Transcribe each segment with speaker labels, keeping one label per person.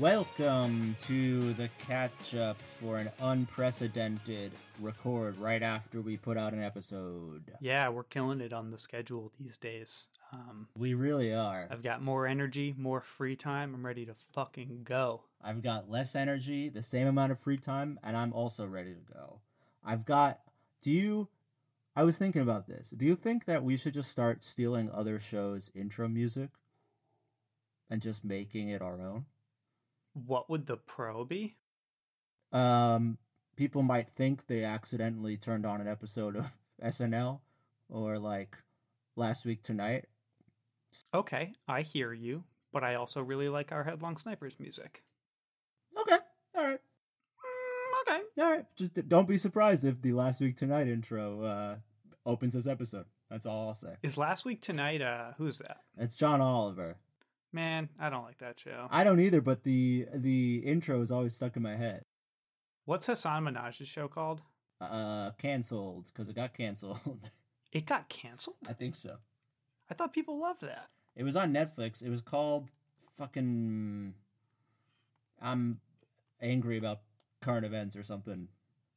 Speaker 1: Welcome to the catch up for an unprecedented record right after we put out an episode.
Speaker 2: Yeah, we're killing it on the schedule these days. Um,
Speaker 1: We really are.
Speaker 2: I've got more energy, more free time. I'm ready to fucking go.
Speaker 1: I've got less energy, the same amount of free time, and I'm also ready to go. I've got. Do you. I was thinking about this. Do you think that we should just start stealing other shows' intro music and just making it our own?
Speaker 2: What would the pro be?
Speaker 1: Um, people might think they accidentally turned on an episode of SNL or like last week tonight.
Speaker 2: Okay, I hear you, but I also really like our Headlong Snipers music.
Speaker 1: Okay, all right,
Speaker 2: Mm, okay.
Speaker 1: all right. Just don't be surprised if the last week tonight intro uh, opens this episode. That's all I'll say.
Speaker 2: Is last week tonight, uh, who's that?
Speaker 1: It's John Oliver.
Speaker 2: Man, I don't like that show.
Speaker 1: I don't either, but the the intro is always stuck in my head.
Speaker 2: What's Hasan Minhaj's show called?
Speaker 1: Uh, canceled because it got canceled.
Speaker 2: It got canceled?
Speaker 1: I think so.
Speaker 2: I thought people loved that.
Speaker 1: It was on Netflix. It was called fucking. I'm angry about current events or something.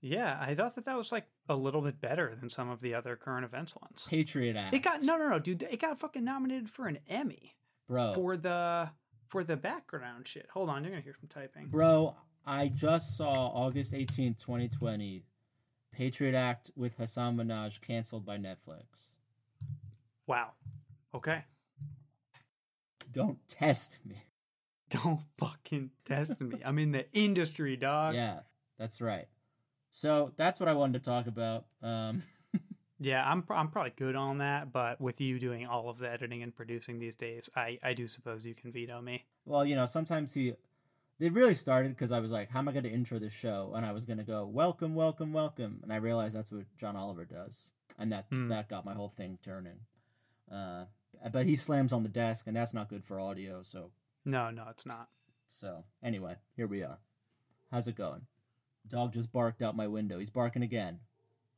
Speaker 2: Yeah, I thought that that was like a little bit better than some of the other current events ones.
Speaker 1: Patriot Act.
Speaker 2: It got no, no, no, dude. It got fucking nominated for an Emmy.
Speaker 1: Bro.
Speaker 2: for the for the background shit. Hold on, you're gonna hear some typing.
Speaker 1: Bro, I just saw August 18th, 2020, Patriot Act with Hasan Minhaj canceled by Netflix.
Speaker 2: Wow. Okay.
Speaker 1: Don't test me.
Speaker 2: Don't fucking test me. I'm in the industry, dog. Yeah,
Speaker 1: Yeah, that's right. So that's what I wanted to talk about. Um,
Speaker 2: I'm I'm probably good on that, but with you doing all of the editing and producing these days, I I do suppose you can veto me.
Speaker 1: well, you know, sometimes he. It really started because I was like, how am I going to intro this show? And I was going to go, welcome, welcome, welcome. And I realized that's what John Oliver does. And that,
Speaker 2: Hmm.
Speaker 1: that got my whole thing turning. Uh, but he slams on the desk, and that's not good for audio. So
Speaker 2: No, no, it's not.
Speaker 1: So, anyway, here we are. How's it going? Dog just barked out my window. He's barking again.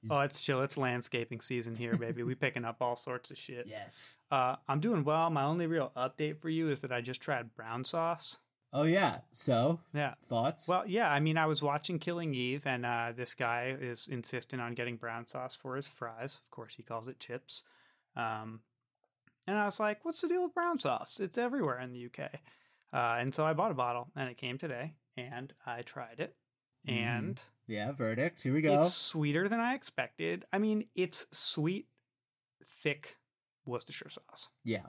Speaker 2: Oh, it's chill. It's landscaping season here, baby. we picking up all sorts of shit.
Speaker 1: Yes.
Speaker 2: Uh, I'm doing well. My only real update for you is that I just tried brown sauce.
Speaker 1: Oh, yeah. So,
Speaker 2: Yeah.
Speaker 1: thoughts?
Speaker 2: Well, yeah, I mean, I was watching Killing Eve, and uh, this guy is insisting on getting brown sauce for his fries. Of course, he calls it chips. Um, and I was like, what's the deal with brown sauce? It's everywhere in the UK. Uh, and so I bought a bottle, and it came today, and I tried it.
Speaker 1: Mhm.
Speaker 2: And
Speaker 1: yeah, verdict. Here we go.
Speaker 2: it's sweeter than I expected. I mean, it's sweet, thick Worcestershire sauce.
Speaker 1: Yeah.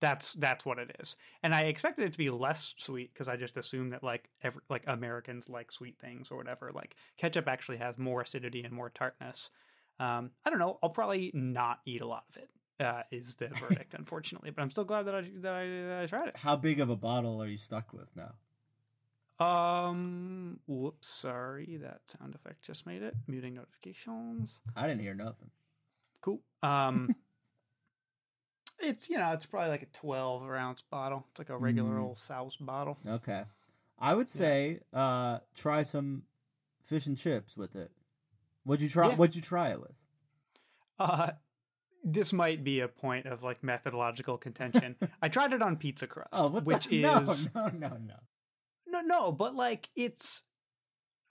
Speaker 2: That's that's what it is, and I expected it to be less sweet because I just assumed that like every, like Americans like sweet things or whatever. Like ketchup actually has more acidity and more tartness. Um, I don't know. I'll probably not eat a lot of it. Uh, is the verdict, unfortunately, but I'm still glad that I that I, that I tried it.
Speaker 1: How big of a bottle are you stuck with now?
Speaker 2: Um, whoops, sorry, that sound effect just made it. Muting notifications.
Speaker 1: I didn't hear nothing.
Speaker 2: Cool. Um, it's you know it's probably like a 12 ounce bottle. It's like a regular
Speaker 1: Mm.
Speaker 2: old South bottle.
Speaker 1: Okay. I would say uh try some fish and chips with it. What'd you try?
Speaker 2: Yeah.
Speaker 1: What'd you try it with?
Speaker 2: Uh, this might be a point of like methodological contention. I tried it on pizza crust,
Speaker 1: Oh,
Speaker 2: which
Speaker 1: the?
Speaker 2: is
Speaker 1: No, no, no, no.
Speaker 2: No, no, but like it's.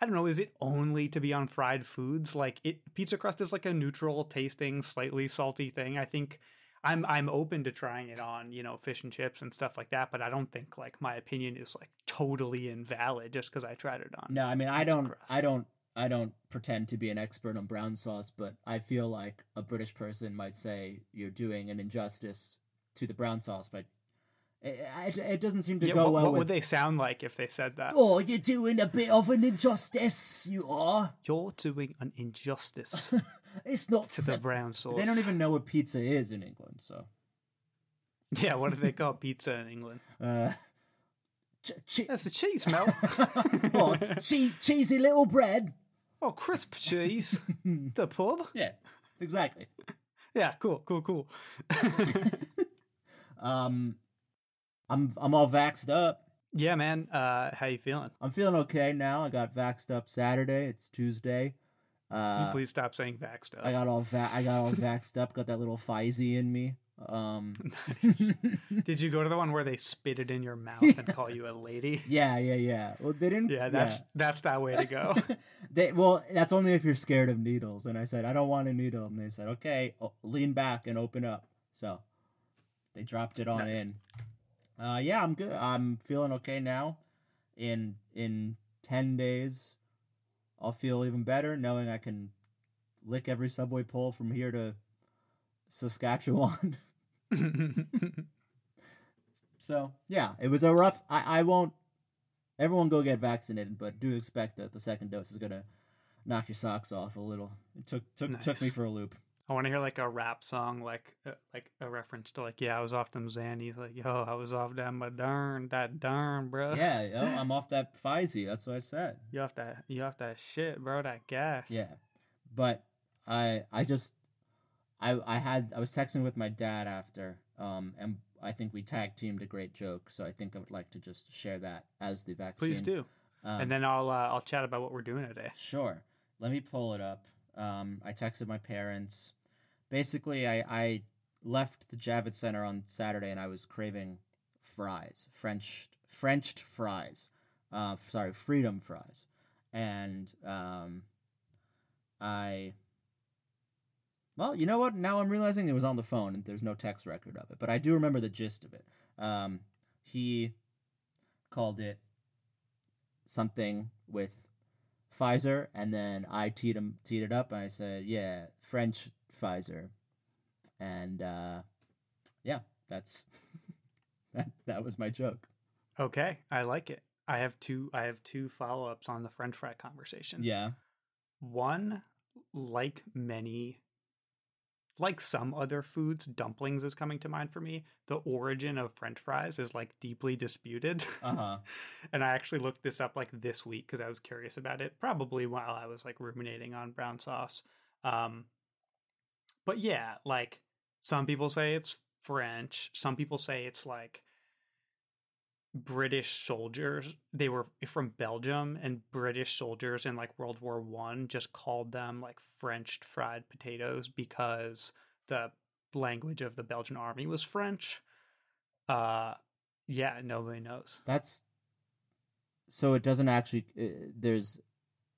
Speaker 2: I don't know. Is it only to be on fried foods? Like it, pizza crust is like a neutral tasting, slightly salty thing. I think I'm I'm open to trying it on you know fish and chips and stuff like that. But I don't think like my opinion is like totally invalid just because I tried it on.
Speaker 1: No, I mean I don't
Speaker 2: crust.
Speaker 1: I don't I don't pretend to be an expert on brown sauce, but I feel like a British person might say you're doing an injustice to the brown sauce, but it, it, doesn't seem to
Speaker 2: Yeah,
Speaker 1: go
Speaker 2: what,
Speaker 1: well
Speaker 2: what
Speaker 1: with
Speaker 2: would they sound like if they said that?
Speaker 1: Oh, you're doing a bit of an injustice, you are.
Speaker 2: You're doing an injustice
Speaker 1: It's not
Speaker 2: to the brown sauce.
Speaker 1: They don't even know what pizza is in England, so
Speaker 2: Yeah, what do they call pizza in England?
Speaker 1: uh ch- che-
Speaker 2: That's a cheese melt.
Speaker 1: oh, che- cheesy little bread.
Speaker 2: oh, crisp cheese. the pub.
Speaker 1: Yeah, exactly.
Speaker 2: Yeah, cool, cool, cool.
Speaker 1: Um I'm I'm all vaxxed up.
Speaker 2: yeah, man. Uh, how you feeling?
Speaker 1: I'm feeling okay now. I got vaxxed up Saturday. It's Tuesday. Uh,
Speaker 2: Please stop saying vax stuff.
Speaker 1: I got all va- I got all vaxxed up. Got that little Pfizer in me. Um,
Speaker 2: Did you go to the one where they spit it in your mouth and call you a lady?
Speaker 1: yeah, yeah, yeah. Well, they didn't.
Speaker 2: Yeah, that's that's that way to go.
Speaker 1: they well, that's only if you're scared of needles. And I said, I don't want a needle. And they said, okay, lean back and open up. So they dropped it on
Speaker 2: Nice.
Speaker 1: in. Uh, yeah, I'm good. I'm feeling okay now. In in ten days, I'll feel even better knowing I can lick every subway pole from here to Saskatchewan. so yeah, it was a rough. I I won't. Everyone go get vaccinated, but do expect that the second dose is gonna knock your socks off a little. It took took took me for a loop.
Speaker 2: I want to hear like a rap song, like uh, like a reference to like, yeah, I was off them Xannies, like, yo, I was off that Modern, that darn, bro.
Speaker 1: Yeah, yo, I'm off that Pfizer. That's what I said.
Speaker 2: you off that, you off that shit, bro, that gas.
Speaker 1: Yeah, but I I just I I had I was texting with my dad after, um, and I think we tag teamed a great joke. So I think I would like to just share that as the vaccine.
Speaker 2: please do,
Speaker 1: Um,
Speaker 2: and then I'll uh, I'll chat about what we're doing today.
Speaker 1: Sure. Let me pull it up. Um, I texted my parents. Basically, I, I left the Javits Center on Saturday and I was craving fries, French Frenched fries. Uh, sorry, freedom fries. And um, I. Well, you know what? Now I'm realizing it was on the phone and there's no text record of it, but I do remember the gist of it. Um, he called it something with Pfizer, and then I teed him teed it up, and I said, "Yeah, French Pfizer," and uh, yeah, that's that. That was my joke.
Speaker 2: Okay, I like it. I have two. I have two follow ups on the French fry conversation.
Speaker 1: Yeah,
Speaker 2: One, like many, like some other foods, dumplings is coming to mind for me. The origin of French fries is like deeply disputed.
Speaker 1: uh huh.
Speaker 2: and I actually looked this up like this week because I was curious about it, probably while I was like ruminating on brown sauce. Um, but yeah, like some people say it's French, some people say it's like British soldiers. They were from Belgium, and British soldiers in like World War One just called them like French fried potatoes because the language of the Belgian army was French. Uh, yeah, nobody knows.
Speaker 1: That's so it doesn't actually. Uh, there's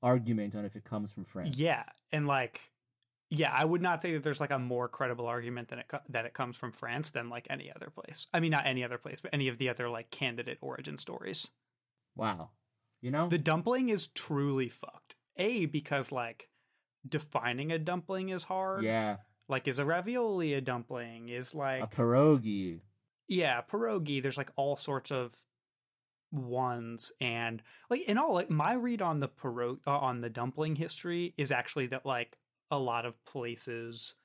Speaker 1: argument on if it comes from France.
Speaker 2: Yeah, and like, yeah, I would not say that there's like a more credible argument than it co- that it comes from France than like any other place. I mean, not any other place, but any of the other like candidate origin stories.
Speaker 1: Wow. You know.
Speaker 2: The dumpling is truly fucked. A because like defining a dumpling is hard.
Speaker 1: yeah,
Speaker 2: Like, is a ravioli a dumpling? Is like
Speaker 1: a pierogi.
Speaker 2: yeah, pierogi. There's like all sorts of ones, and like in all, like my read on the pierog uh, on the dumpling history is actually that like a lot of places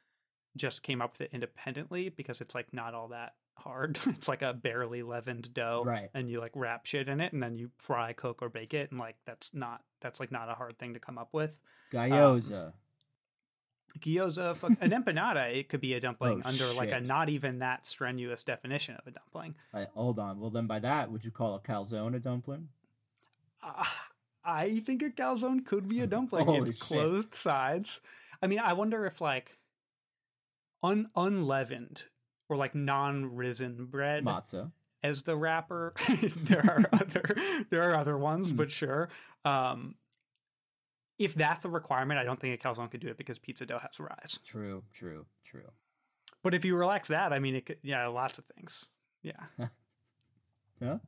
Speaker 2: just came up with it independently because it's like not all that hard. it's like a barely leavened dough,
Speaker 1: Right.
Speaker 2: And you like wrap shit in it, and then you fry, cook, or bake it, and like that's not that's like not a hard thing to come up with.
Speaker 1: Gyoza.
Speaker 2: Gyoza, fuck, an empanada, it could be a dumpling
Speaker 1: Oh,
Speaker 2: under like a not even that strenuous definition of a dumpling.
Speaker 1: I, hold on. Well, then by that, would you call a calzone a dumpling?
Speaker 2: Uh, I think a calzone could be a dumpling. It's
Speaker 1: shit.
Speaker 2: closed sides. I mean, I wonder if like un unleavened or like non-risen bread
Speaker 1: Matzah.
Speaker 2: as the wrapper. there are other there are other ones,
Speaker 1: Hmm.
Speaker 2: but sure. Um, if that's a requirement, I don't think a calzone could do it because pizza dough has rise.
Speaker 1: True. True. True.
Speaker 2: But if you relax that, I mean, it could, yeah, lots of things. Yeah.
Speaker 1: Huh?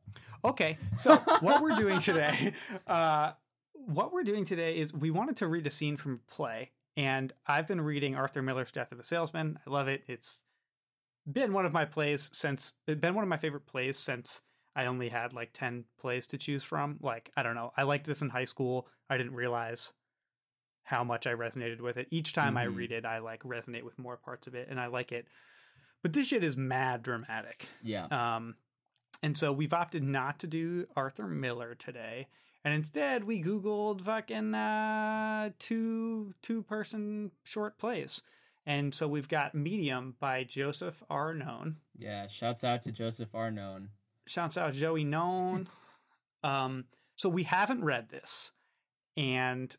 Speaker 2: Okay, so what we're doing today, uh, what we're doing today is we wanted to read a scene from a play, and I've been reading Arthur Miller's Death of a Salesman. I love it. It's been one of my plays since it's been one of my favorite plays since I only had like ten plays to choose from. Like I don't know, I liked this in high school. I didn't realize how much I resonated with it. Each time I
Speaker 1: Mhm.
Speaker 2: read it, I like resonate with more parts of it, and I like it. But this shit is mad dramatic.
Speaker 1: Yeah.
Speaker 2: Um, and so we've opted not to do Arthur Miller today, and instead we Googled fucking uh, two two person short plays. And so we've got Medium by Joseph Arnone.
Speaker 1: Yeah. Shouts out to Joseph Arnone.
Speaker 2: Shouts out Joey Known. um, so we haven't read this, and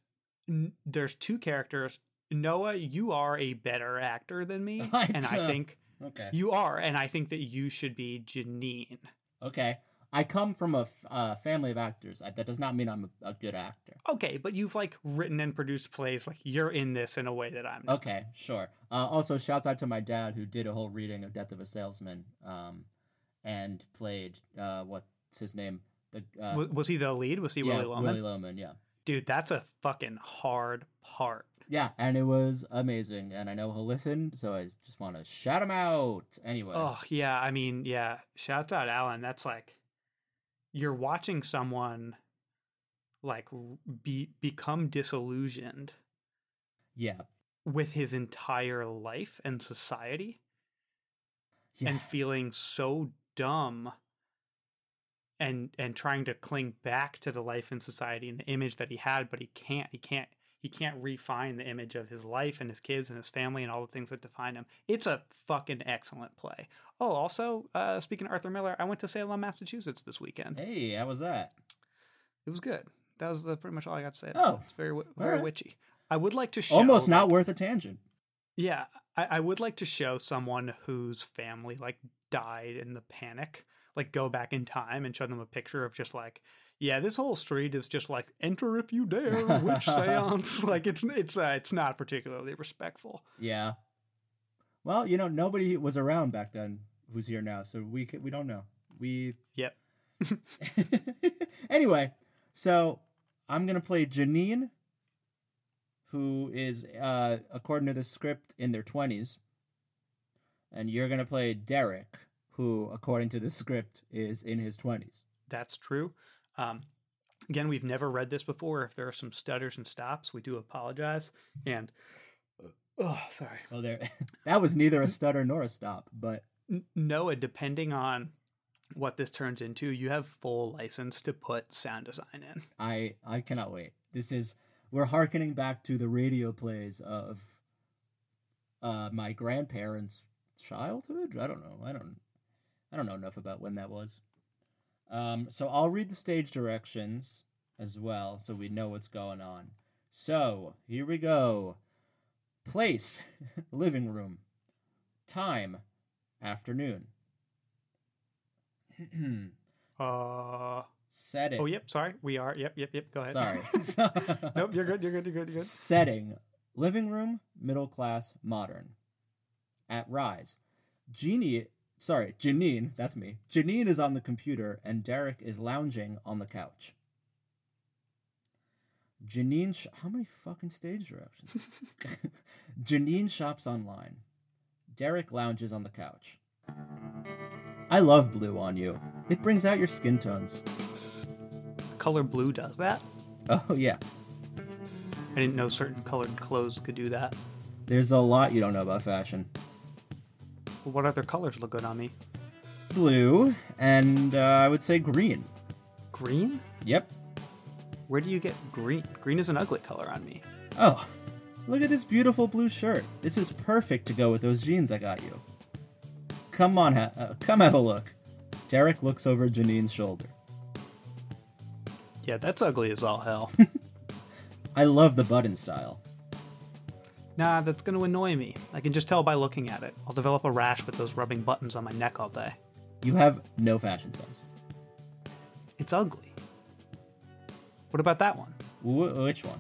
Speaker 2: n- there's two characters. Noah, you are a better actor than me, and I think
Speaker 1: Okay.
Speaker 2: You are, and I think that you should be Janine.
Speaker 1: Okay. I come from a f- uh, family of actors. I, that does not mean I'm a, a good actor.
Speaker 2: Okay, but you've like written and produced plays. Like you're in this in a way that I'm. Not.
Speaker 1: Okay, sure. Uh, also, shouts out to my dad who did a whole reading of Death of a Salesman, um, and played uh, what's his name? The uh,
Speaker 2: was, was he the lead? Was he
Speaker 1: yeah,
Speaker 2: Willy Loman?
Speaker 1: Willy Loman. Yeah,
Speaker 2: Dude, that's a fucking hard part.
Speaker 1: yeah, and it was amazing. And I know he'll listen, so I just want to shout him out. Anyway,
Speaker 2: Oh yeah, I mean yeah. Shouts out Alan. That's like you're watching someone like be become disillusioned
Speaker 1: yeah,
Speaker 2: with his entire life and society
Speaker 1: yeah,
Speaker 2: and feeling so dumb and and trying to cling back to the life and society and the image that he had but he can't he can't he can't refine the image of his life and his kids and his family and all the things that define him it's a fucking excellent play oh also uh speaking of arthur miller i went to salem massachusetts this weekend
Speaker 1: Hey, how was that?
Speaker 2: it was good that was uh, pretty much all i got to say
Speaker 1: Oh,
Speaker 2: it's very very
Speaker 1: alright.
Speaker 2: witchy i would like to show
Speaker 1: Almost
Speaker 2: like,
Speaker 1: not worth a tangent.
Speaker 2: Yeah, I, I would like to show someone whose family like died in the panic, like go back in time and show them a picture of just like, yeah, this whole street is just like enter if you dare, witch seance. like it's it's uh, it's not particularly respectful.
Speaker 1: Yeah. Well, you know, nobody was around back then who's here now, so we we don't know. We
Speaker 2: Yep.
Speaker 1: anyway, so I'm gonna play Janine, who is, uh, according to the script, in their twenties, and you're gonna play Derek, who, according to the script, is in his twenties.
Speaker 2: That's true. Um, again, we've never read this before. If there are some stutters and stops, we do apologize. And oh, sorry.
Speaker 1: Well, there, that was neither a stutter nor a stop, but
Speaker 2: Noah, depending on what this turns into, you have full license to put sound design in.
Speaker 1: I I cannot wait. This is we're harkening back to the radio plays of uh my grandparents' childhood. I don't know. I don't I don't know enough about when that was. Um so I'll read the stage directions as well so we know what's going on. So, here we go. Place, living room. Time, afternoon.
Speaker 2: Uh
Speaker 1: Setting.
Speaker 2: oh, yep. Sorry, we are. Yep, yep, yep. Go ahead.
Speaker 1: Sorry.
Speaker 2: nope, you're good. You're good. You're good. You're good.
Speaker 1: Setting living room, middle class, modern. At Rise, Jeannie, sorry, Janine, that's me. Janine is on the computer and Derek is lounging on the couch. Janine, sh- how many fucking stage directions? Janine shops online. Derek lounges on the couch. I love blue on you. It brings out your skin tones.
Speaker 2: Color blue does that.
Speaker 1: Oh, yeah.
Speaker 2: I didn't know certain colored clothes could do that.
Speaker 1: There's a lot you don't know about fashion.
Speaker 2: What other colors look good on me?
Speaker 1: blue, and uh, I would say green.
Speaker 2: Green?
Speaker 1: Yep.
Speaker 2: Where do you get green? Green is an ugly color on me.
Speaker 1: Oh, look at this beautiful blue shirt. This is perfect to go with those jeans I got you. Come on, ha- uh, come have a look. Derek looks over Janine's shoulder.
Speaker 2: Yeah, that's ugly as all hell.
Speaker 1: I love the button style.
Speaker 2: Nah, that's gonna annoy me. I can just tell by looking at it. I'll develop a rash with those rubbing buttons on my neck all day.
Speaker 1: You have no fashion sense.
Speaker 2: It's ugly. What about that one?
Speaker 1: Wh- which one?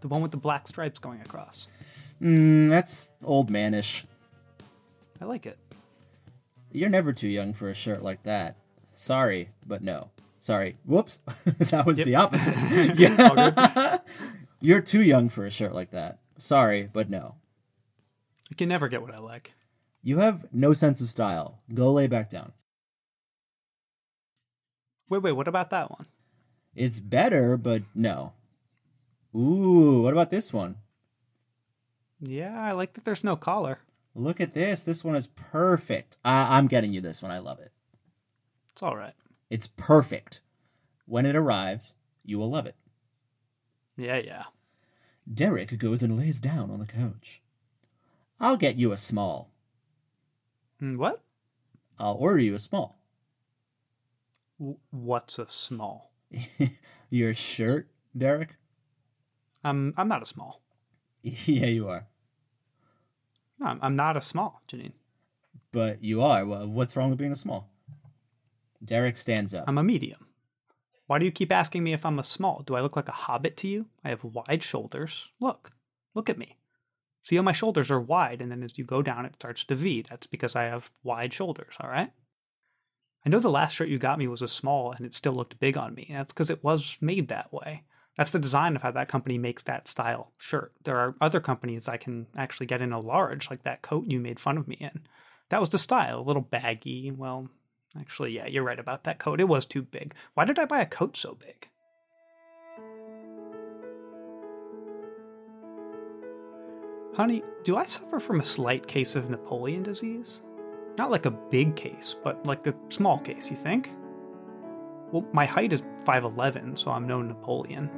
Speaker 2: The one with the black stripes going across.
Speaker 1: Mm, that's old manish.
Speaker 2: I like it.
Speaker 1: You're never too young for a shirt like that. Sorry, but no. Sorry. Whoops. that was
Speaker 2: Yep.
Speaker 1: the opposite. Yeah. You're too young for a shirt like that. Sorry, but no.
Speaker 2: I can never get what I like.
Speaker 1: You have no sense of style. Go lay back down.
Speaker 2: Wait, wait, what about that one?
Speaker 1: It's better, but no. Ooh, what about this one?
Speaker 2: Yeah, I like that there's no collar.
Speaker 1: Look at this. This one is perfect. I- I'm getting you this one. I love it.
Speaker 2: It's all right.
Speaker 1: It's perfect. When it arrives, you will love it.
Speaker 2: Yeah, yeah.
Speaker 1: Derek goes and lays down on the couch. I'll get you a small.
Speaker 2: Mm, What?
Speaker 1: I'll order you a small.
Speaker 2: W- What's a small?
Speaker 1: Your shirt, Derek?
Speaker 2: I'm I'm not a small.
Speaker 1: yeah, you are.
Speaker 2: No, I'm, I'm not a small, Janine.
Speaker 1: but you are. Well, what's wrong with being a small? Derek stands up.
Speaker 2: I'm a medium. Why do you keep asking me if I'm a small? Do I look like a hobbit to you? I have wide shoulders. Look, look at me. See how my shoulders are wide, and then as you go down, it starts to V. That's because I have wide shoulders, all right? I know the last shirt you got me was a small, and it still looked big on me. That's because it was made that way. That's the design of how that company makes that style shirt. There are other companies I can actually get in a large, like that coat you made fun of me in. That was the style, a little baggy. Well, actually, yeah, you're right about that coat. It was too big. Why did I buy a coat so big? Honey, do I suffer from a slight case of Napoleon disease? Not like a big case, but like a small case, you think? Well, my height is 5'11, so I'm no Napoleon.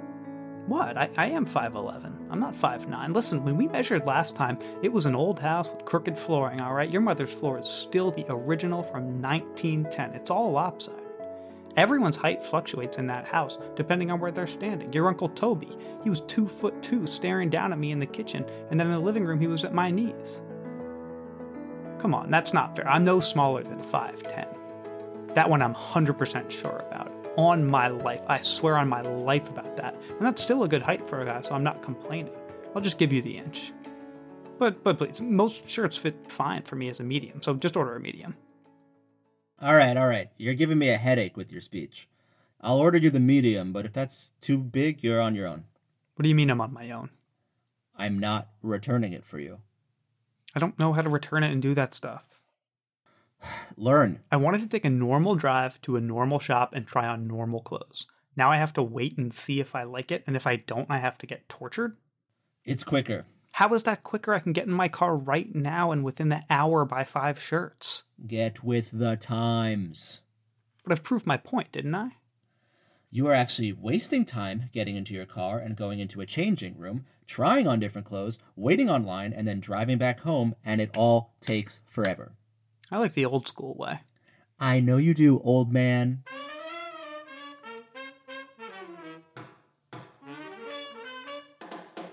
Speaker 2: What? I, I am 5'11. I'm not 5'9. Listen, when we measured last time, it was an old house with crooked flooring, alright? Your mother's floor is still the original from 1910. It's all lopsided. Everyone's height fluctuates in that house, depending on where they're standing. Your Uncle Toby, he was two foot two staring down at me in the kitchen, and then in the living room, he was at my knees. Come on, that's not fair. I'm no smaller than 5'10. That one I'm 100% sure about. On my life. I swear on my life about that. And that's still a good height for a guy, so I'm not complaining. I'll just give you the inch. But but please, most shirts fit fine for me as a medium, so just order a medium.
Speaker 1: All right, all right. You're giving me a headache with your speech. I'll order you the medium, but if that's too big, you're on your own.
Speaker 2: What do you mean I'm on my own?
Speaker 1: I'm not returning it for you.
Speaker 2: I don't know how to return it and do that stuff.
Speaker 1: Learn.
Speaker 2: I wanted to take a normal drive to a normal shop and try on normal clothes. Now I have to wait and see if I like it, and if I don't, I have to get tortured?
Speaker 1: It's quicker.
Speaker 2: How is that quicker? I can get in my car right now and within the hour buy five shirts.
Speaker 1: Get with the times.
Speaker 2: But I've proved my point, didn't I?
Speaker 1: You are actually wasting time getting into your car and going into a changing room, trying on different clothes, waiting online, and then driving back home, and it all takes forever.
Speaker 2: I like the old school way.
Speaker 1: I know you do, old man.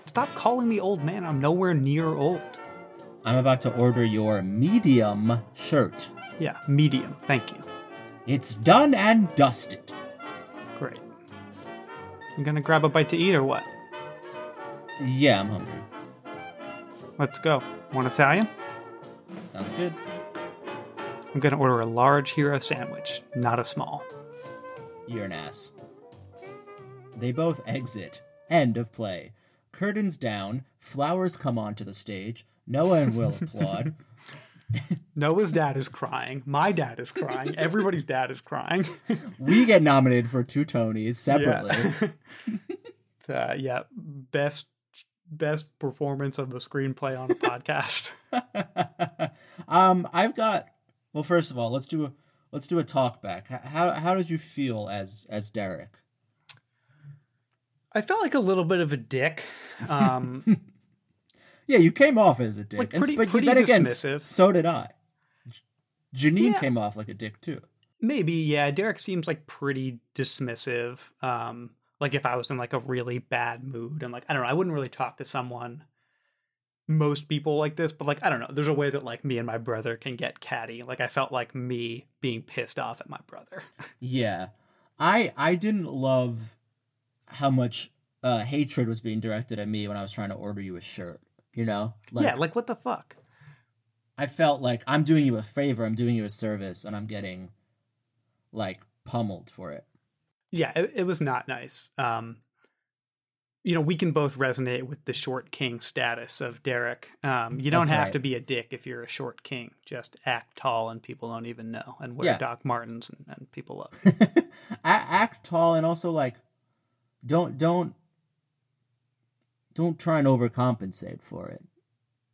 Speaker 2: Stop calling me old man. I'm nowhere near old.
Speaker 1: I'm about to order your medium shirt.
Speaker 2: Yeah, medium. Thank you.
Speaker 1: It's done and dusted.
Speaker 2: Great. You gonna grab a bite to eat or what?
Speaker 1: Yeah, I'm hungry.
Speaker 2: Let's go. Want Italian?
Speaker 1: Sounds good.
Speaker 2: I'm gonna order a large hero sandwich, not a small.
Speaker 1: You're an ass. They both exit. End of play. Curtains down, flowers come onto the stage. No one will applaud.
Speaker 2: Noah's dad is crying. My dad is crying. Everybody's dad is crying.
Speaker 1: We get nominated for two Tonys separately.
Speaker 2: Yeah. uh, yeah, best best performance of the screenplay on a podcast.
Speaker 1: um, I've got. Well, first of all, let's do a let's do a talk back. How how did you feel as as Derek?
Speaker 2: I felt like a little bit of a dick. Um,
Speaker 1: Yeah, you came off as a dick,
Speaker 2: Like,
Speaker 1: And but
Speaker 2: pretty
Speaker 1: then again,
Speaker 2: dismissive.
Speaker 1: so did I. Janine
Speaker 2: Yeah.
Speaker 1: came off like a dick too.
Speaker 2: maybe, yeah. Derek seems like pretty dismissive. Um, like if I was in like a really bad mood and like I don't know, I wouldn't really talk to someone. Most people like this, but like I don't know. There's a way that like me and my brother can get catty. Like I felt like me being pissed off at my brother.
Speaker 1: Yeah, I I didn't love how much uh, hatred was being directed at me when I was trying to order you a shirt. You know, like,
Speaker 2: yeah, like what the fuck?
Speaker 1: I felt like I'm doing you a favor, I'm doing you a service, and I'm getting like pummeled for it.
Speaker 2: yeah it, it was not nice um you know we can both resonate with the short king status of derek um you don't
Speaker 1: That's
Speaker 2: have
Speaker 1: right.
Speaker 2: to be a dick if you're a short king just act tall and people don't even know and wear
Speaker 1: Yeah.
Speaker 2: doc martens and, and people love
Speaker 1: act tall and also like don't don't don't try and overcompensate for it.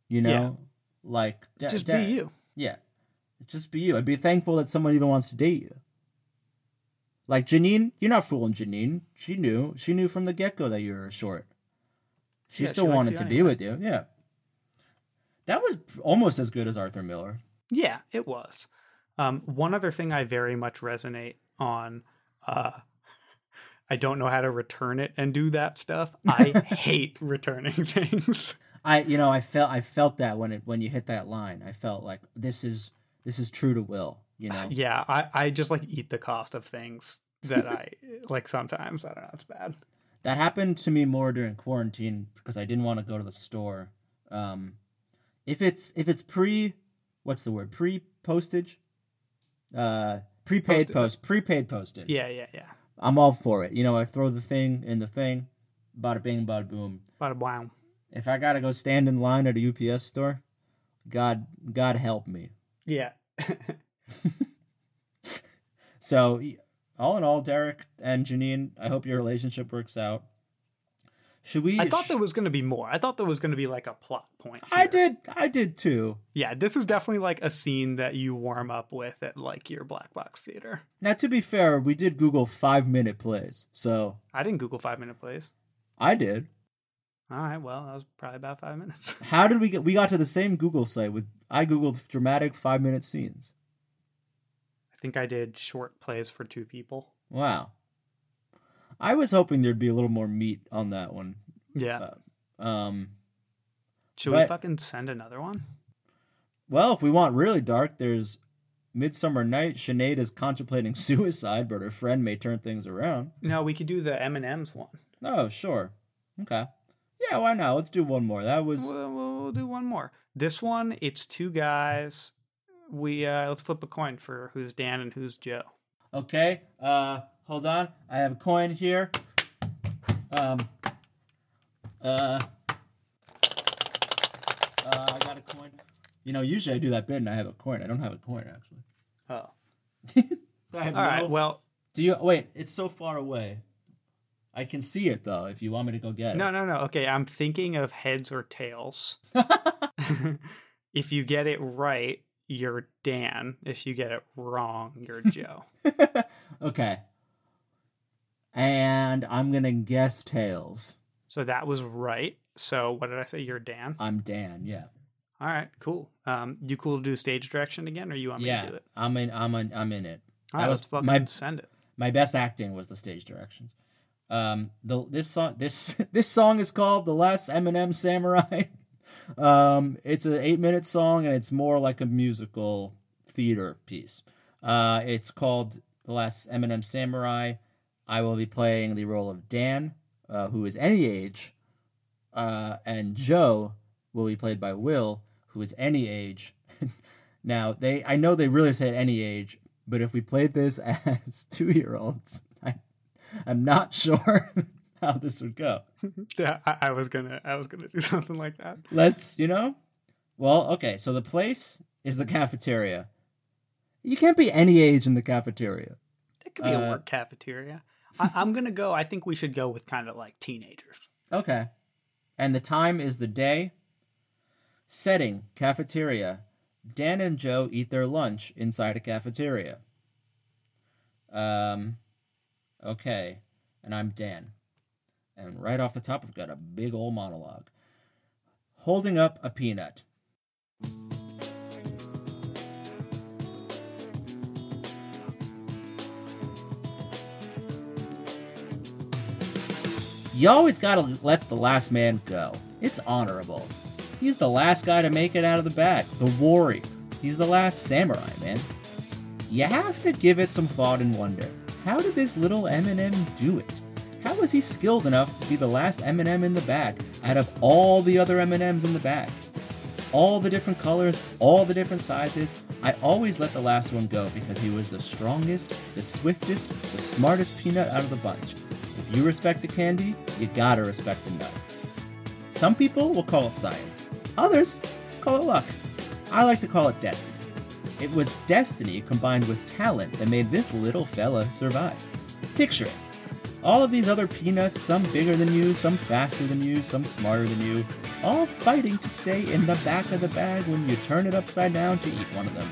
Speaker 1: You know,
Speaker 2: Yeah.
Speaker 1: like Da-
Speaker 2: just
Speaker 1: Da-
Speaker 2: be you
Speaker 1: Yeah, just be you. I'd be thankful that someone even wants to date you. Like Janine, you're not fooling Janine. She knew. She knew from the get go that you were short. She
Speaker 2: Yeah,
Speaker 1: still
Speaker 2: likes
Speaker 1: wanted to be with you. Yeah. That was almost as good as Arthur Miller.
Speaker 2: yeah it was um one other thing i very much resonate on uh I don't know how to return it and do that stuff. I hate returning things.
Speaker 1: I you know I felt I felt that when it when you hit that line I felt like this is this is true to Will. You know.
Speaker 2: Yeah, I, I just like eat the cost of things that I like sometimes. I don't know, it's bad.
Speaker 1: That happened to me more during quarantine because I didn't want to go to the store. Um, if it's if it's pre, what's the word? Pre postage, uh, prepaid
Speaker 2: Postage.
Speaker 1: post, prepaid postage.
Speaker 2: Yeah, yeah, yeah.
Speaker 1: I'm all for it. You know, I throw the thing in the thing, bada bing, bada boom.
Speaker 2: Bada wow.
Speaker 1: If I gotta go stand in line at a UPS store, God, God help me.
Speaker 2: Yeah.
Speaker 1: So, all in all, Derek and Janine, I hope your relationship works out. Should we?
Speaker 2: I thought there was going to be more. I thought there was going to be like a plot point.
Speaker 1: I did. I did too.
Speaker 2: Yeah, this is definitely like a scene that you warm up with at like your black box theater.
Speaker 1: Now, to be fair, we did Google five minute plays, so
Speaker 2: I didn't Google five minute plays.
Speaker 1: I did.
Speaker 2: All right, well, that was probably about five minutes.
Speaker 1: How did we get? We got to the same Google site with I googled dramatic five minute scenes.
Speaker 2: I think I did short plays for two people.
Speaker 1: Wow. I was hoping there'd be a little more meat on that one.
Speaker 2: Yeah.
Speaker 1: Um,
Speaker 2: Should we fucking send another one?
Speaker 1: well, if we want really dark, there's Midsummer Night. Sinead is contemplating suicide, but her friend may turn things around.
Speaker 2: No, we could do the M and M's one.
Speaker 1: Oh, sure. Okay. Yeah, why not? Let's do one more. That was
Speaker 2: we'll, we'll do one more. This one, it's two guys. We uh let's flip a coin for who's Dan and who's Joe.
Speaker 1: okay. Uh, hold on. I have a coin here. Um. Uh. Uh, I got a coin. You know, usually I do that bit and I have a coin. I don't have a coin actually.
Speaker 2: Oh,
Speaker 1: I have
Speaker 2: all right.
Speaker 1: no-
Speaker 2: Well,
Speaker 1: Do you wait? It's so far away. I can see it though. If you want me to go get it.
Speaker 2: no, no, no. Okay, I'm thinking of heads or tails. if you get it right, you're Dan. If you get it wrong, you're Joe.
Speaker 1: okay. And I'm gonna guess tails.
Speaker 2: so that was right. So what did I say? You're Dan.
Speaker 1: I'm Dan. Yeah.
Speaker 2: All right, cool. Um, you cool to do stage direction again, or you want me to
Speaker 1: Yeah.
Speaker 2: do it?
Speaker 1: I'm in. I'm in. I'm in it.
Speaker 2: All right,
Speaker 1: was
Speaker 2: let's fucking
Speaker 1: my-
Speaker 2: send it.
Speaker 1: My best acting was the stage directions. Um, the this song this this song is called "The Last M&M Samurai." um, it's an eight minute song and it's more like a musical theater piece. Uh, it's called "The Last M&M Samurai." I will be playing the role of Dan, uh, who is any age, uh, and Joe will be played by Will, who is any age. now they, I know they really said any age, but if we played this as two year olds, I'm not sure how this would go.
Speaker 2: Yeah, I, I was gonna, I was gonna do something like that.
Speaker 1: Let's, you know? Well, okay, so the place is the cafeteria. You can't be any age in the cafeteria.
Speaker 2: It could be a
Speaker 1: Uh,
Speaker 2: work cafeteria. I, I'm gonna go. I think we should go with kind of like teenagers.
Speaker 1: Okay. And the time is the day. Setting cafeteria. Dan and Joe eat their lunch inside a cafeteria. Um, okay. And I'm Dan. And right off the top, I've got a big old monologue. Holding up a peanut. You always gotta let the last man go. It's honorable. He's the last guy to make it out of the bag, the warrior. He's the last samurai, man. You have to give it some thought and wonder. How did this little M&M do it? How was he skilled enough to be the last M&M in the bag out of all the other M&Ms in the bag? All the different colors, all the different sizes. I always let the last one go because he was the strongest, the swiftest, the smartest peanut out of the bunch. If you respect the candy, you gotta respect the nut. Some people will call it science, others call it luck. I like to call it destiny. It was destiny combined with talent that made this little fella survive. Picture it. All of these other peanuts, some bigger than you, some faster than you, some smarter than you, all fighting to stay in the back of the bag when you turn it upside down to eat one of them.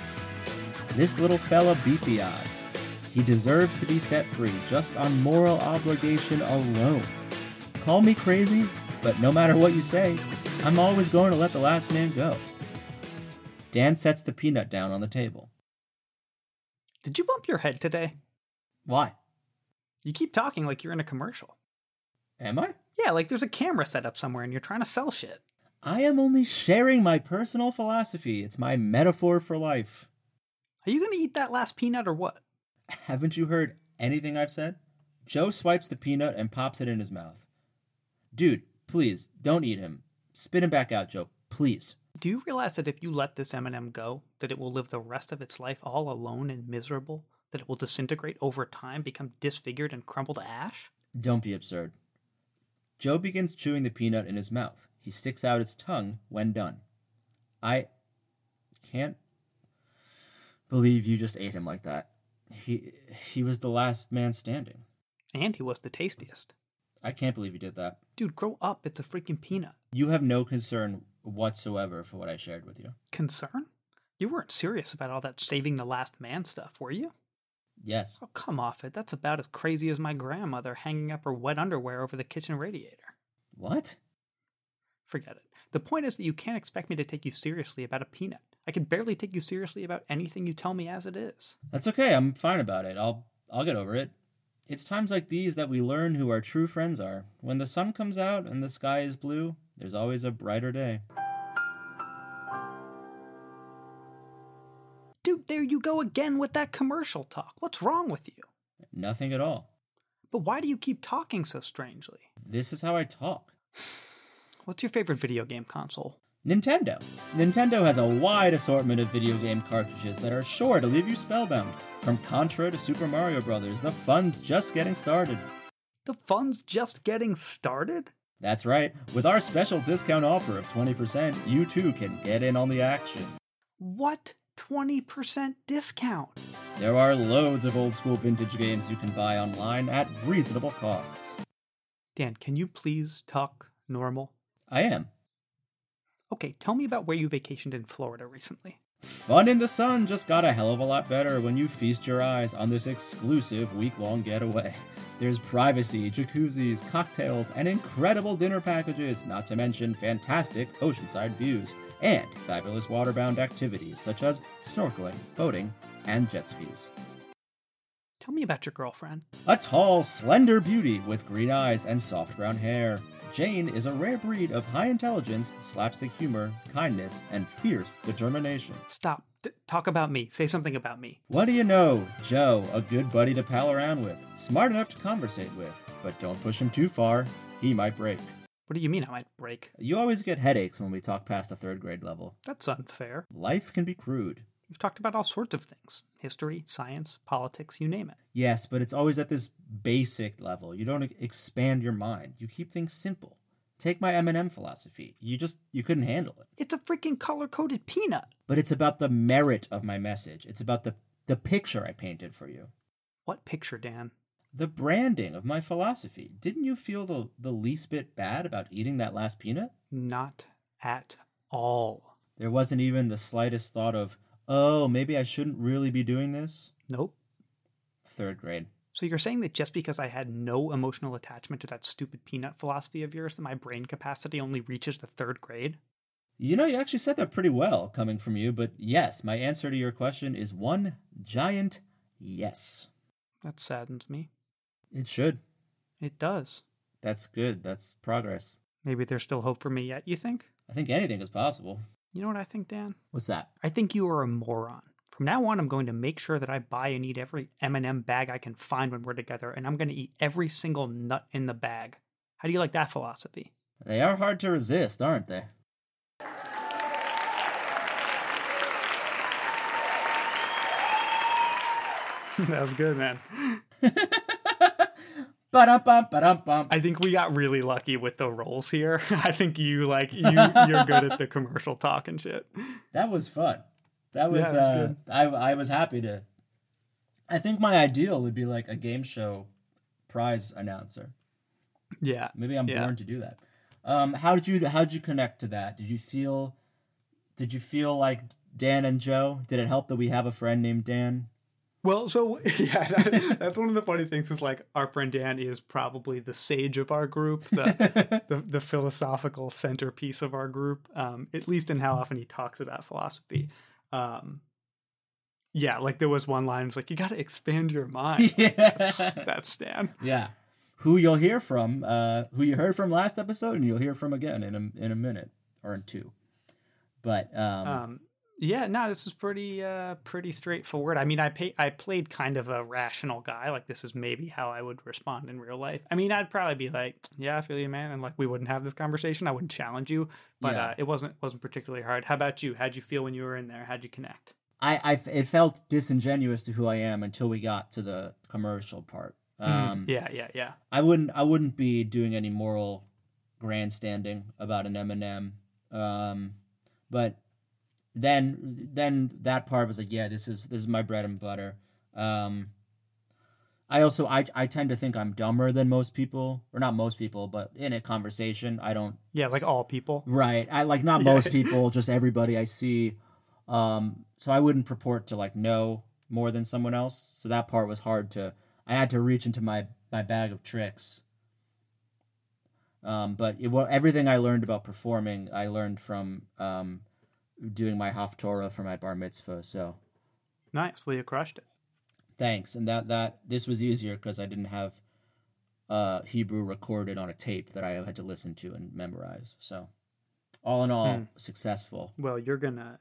Speaker 1: This little fella beat the odds. He deserves to be set free just on moral obligation alone. Call me crazy, but no matter what you say, I'm always going to let the last man go. Dan sets the peanut down on the table.
Speaker 2: Did you bump your head today?
Speaker 1: Why?
Speaker 2: You keep talking like you're in a commercial.
Speaker 1: Am I?
Speaker 2: Yeah, like there's a camera set up somewhere and you're trying to sell shit.
Speaker 1: I am only sharing my personal philosophy. It's my metaphor for life.
Speaker 2: Are you gonna eat that last peanut or what?
Speaker 1: Haven't you heard anything I've said? Joe swipes the peanut and pops it in his mouth. Dude, please, don't eat him. Spit him back out, Joe. Please.
Speaker 2: Do you realize that if you let this M&M go, that it will live the rest of its life all alone and miserable? That it will disintegrate over time, become disfigured, and crumble to ash?
Speaker 1: Don't be absurd. Joe begins chewing the peanut in his mouth. He sticks out his tongue when done. I can't believe you just ate him like that. He he was the last man standing.
Speaker 2: And he was the tastiest.
Speaker 1: I can't believe you did that.
Speaker 2: Dude, grow up. It's a freaking peanut.
Speaker 1: You have no concern whatsoever for what I shared with you.
Speaker 2: Concern? You weren't serious about all that saving the last man stuff, were you?
Speaker 1: Yes.
Speaker 2: Oh, come off it. That's about as crazy as my grandmother hanging up her wet underwear over the kitchen radiator.
Speaker 1: What?
Speaker 2: Forget it. The point is that you can't expect me to take you seriously about a peanut. I can barely take you seriously about anything you tell me as it is.
Speaker 1: That's okay. I'm fine about it. I'll I'll get over it. It's times like these that we learn who our true friends are. When the sun comes out and the sky is blue, there's always a brighter day.
Speaker 2: There you go again with that commercial talk. What's wrong with you?
Speaker 1: Nothing at all.
Speaker 2: But why do you keep talking so strangely?
Speaker 1: This is how I talk.
Speaker 2: What's your favorite video game console?
Speaker 1: Nintendo. Nintendo has a wide assortment of video game cartridges that are sure to leave you spellbound. From Contra to Super Mario Bros., the fun's just getting started.
Speaker 2: The fun's just getting started?
Speaker 1: That's right. With our special discount offer of 20%, you too can get in on the action.
Speaker 2: What 20% discount?
Speaker 1: There are loads of old school vintage games you can buy online at reasonable costs.
Speaker 2: Dan, can you please talk normal?
Speaker 1: I am.
Speaker 2: Okay, tell me about where you vacationed in Florida recently.
Speaker 1: Fun in the Sun just got a hell of a lot better when you feast your eyes on this exclusive week long getaway. There's privacy, jacuzzis, cocktails, and incredible dinner packages, not to mention fantastic oceanside views, and fabulous waterbound activities such as snorkeling, boating, and jet skis.
Speaker 2: Tell me about your girlfriend.
Speaker 1: A tall, slender beauty with green eyes and soft brown hair. Jane is a rare breed of high intelligence, slapstick humor, kindness, and fierce determination.
Speaker 2: Stop. Talk about me. Say something about me.
Speaker 1: What do you know? Joe, a good buddy to pal around with, smart enough to conversate with, but don't push him too far. He might break.
Speaker 2: What do you mean I might break?
Speaker 1: You always get headaches when we talk past the third grade level.
Speaker 2: That's unfair.
Speaker 1: Life can be crude.
Speaker 2: We've talked about all sorts of things history, science, politics, you name it.
Speaker 1: Yes, but it's always at this basic level. You don't expand your mind. You keep things simple. Take my M&M philosophy. You just you couldn't handle it.
Speaker 2: It's a freaking color coded peanut.
Speaker 1: But it's about the merit of my message. It's about the the picture I painted for you.
Speaker 2: What picture, Dan?
Speaker 1: The branding of my philosophy. Didn't you feel the the least bit bad about eating that last peanut?
Speaker 2: Not at all.
Speaker 1: There wasn't even the slightest thought of, "Oh, maybe I shouldn't really be doing this."
Speaker 2: Nope.
Speaker 1: Third grade.
Speaker 2: So you're saying that just because I had no emotional attachment to that stupid peanut philosophy of yours, that my brain capacity only reaches the third grade?
Speaker 1: You know, you actually said that pretty well coming from you, but yes, my answer to your question is one giant yes.
Speaker 2: That saddens me.
Speaker 1: It should.
Speaker 2: It does.
Speaker 1: That's good. That's progress.
Speaker 2: Maybe there's still hope for me yet, you think?
Speaker 1: I think anything is possible.
Speaker 2: You know what I think, Dan?
Speaker 1: What's that?
Speaker 2: I think you are a moron. From now on, I'm going to make sure that I buy and eat every M&M bag I can find when we're together, and I'm going to eat every single nut in the bag. How do you like that philosophy?
Speaker 1: They are hard to resist, aren't they?
Speaker 2: that was good, man. I think we got really lucky with the roles here. I think you like you you're good at the commercial talk and shit.
Speaker 1: That was fun. That was,
Speaker 2: Yeah,
Speaker 1: uh. I, I was happy to. I think my ideal would be like a game show prize announcer.
Speaker 2: Yeah.
Speaker 1: Maybe I'm
Speaker 2: Yeah.
Speaker 1: born to do that. Um, how did you how did you connect to that? Did you feel did you feel like Dan and Joe? Did it help that we have a friend named Dan?
Speaker 2: Well, so yeah, that, that's one of the funny things is like our friend Dan is probably the sage of our group, the the, the philosophical centerpiece of our group, um, at least in how often he talks about philosophy. Um, yeah, like there was one line, it's like you got to expand your mind.
Speaker 1: yeah.
Speaker 2: That's Dan.
Speaker 1: yeah. Who you'll hear from, uh, who you heard from last episode, and you'll hear from again in a in a minute or in two. But um,
Speaker 2: Um, Yeah, no, this is pretty uh pretty straightforward. I mean, I pay, I played kind of a rational guy. Like this is maybe how I would respond in real life. I mean, I'd probably be like, "Yeah, I feel you, man," and like we wouldn't have this conversation. I wouldn't challenge you, but
Speaker 1: Yeah.
Speaker 2: uh, it wasn't wasn't particularly hard. How about you? How'd you feel when you were in there? How'd you connect?
Speaker 1: I, I it felt disingenuous to who I am until we got to the commercial part.
Speaker 2: Mm,
Speaker 1: Um,
Speaker 2: yeah, yeah, yeah.
Speaker 1: I wouldn't I wouldn't be doing any moral grandstanding about an M&M. Um, but then then that part was like, yeah, this is this is my bread and butter. Um, I also I I tend to think I'm dumber than most people, or not most people, but in a conversation, I don't
Speaker 2: Yeah, like all people.
Speaker 1: Right. I like not most people, just everybody I see. Um, so I wouldn't purport to like know more than someone else. So that part was hard to. I had to reach into my my bag of tricks. Um, but it, well, everything I learned about performing, I learned from um, doing my haftorah for my bar mitzvah. So
Speaker 2: Nice. Well, you crushed it.
Speaker 1: thanks, and that that this was easier because I didn't have uh, Hebrew recorded on a tape that I had to listen to and memorize. So all in all,
Speaker 2: Hmm.
Speaker 1: successful.
Speaker 2: Well, you're gonna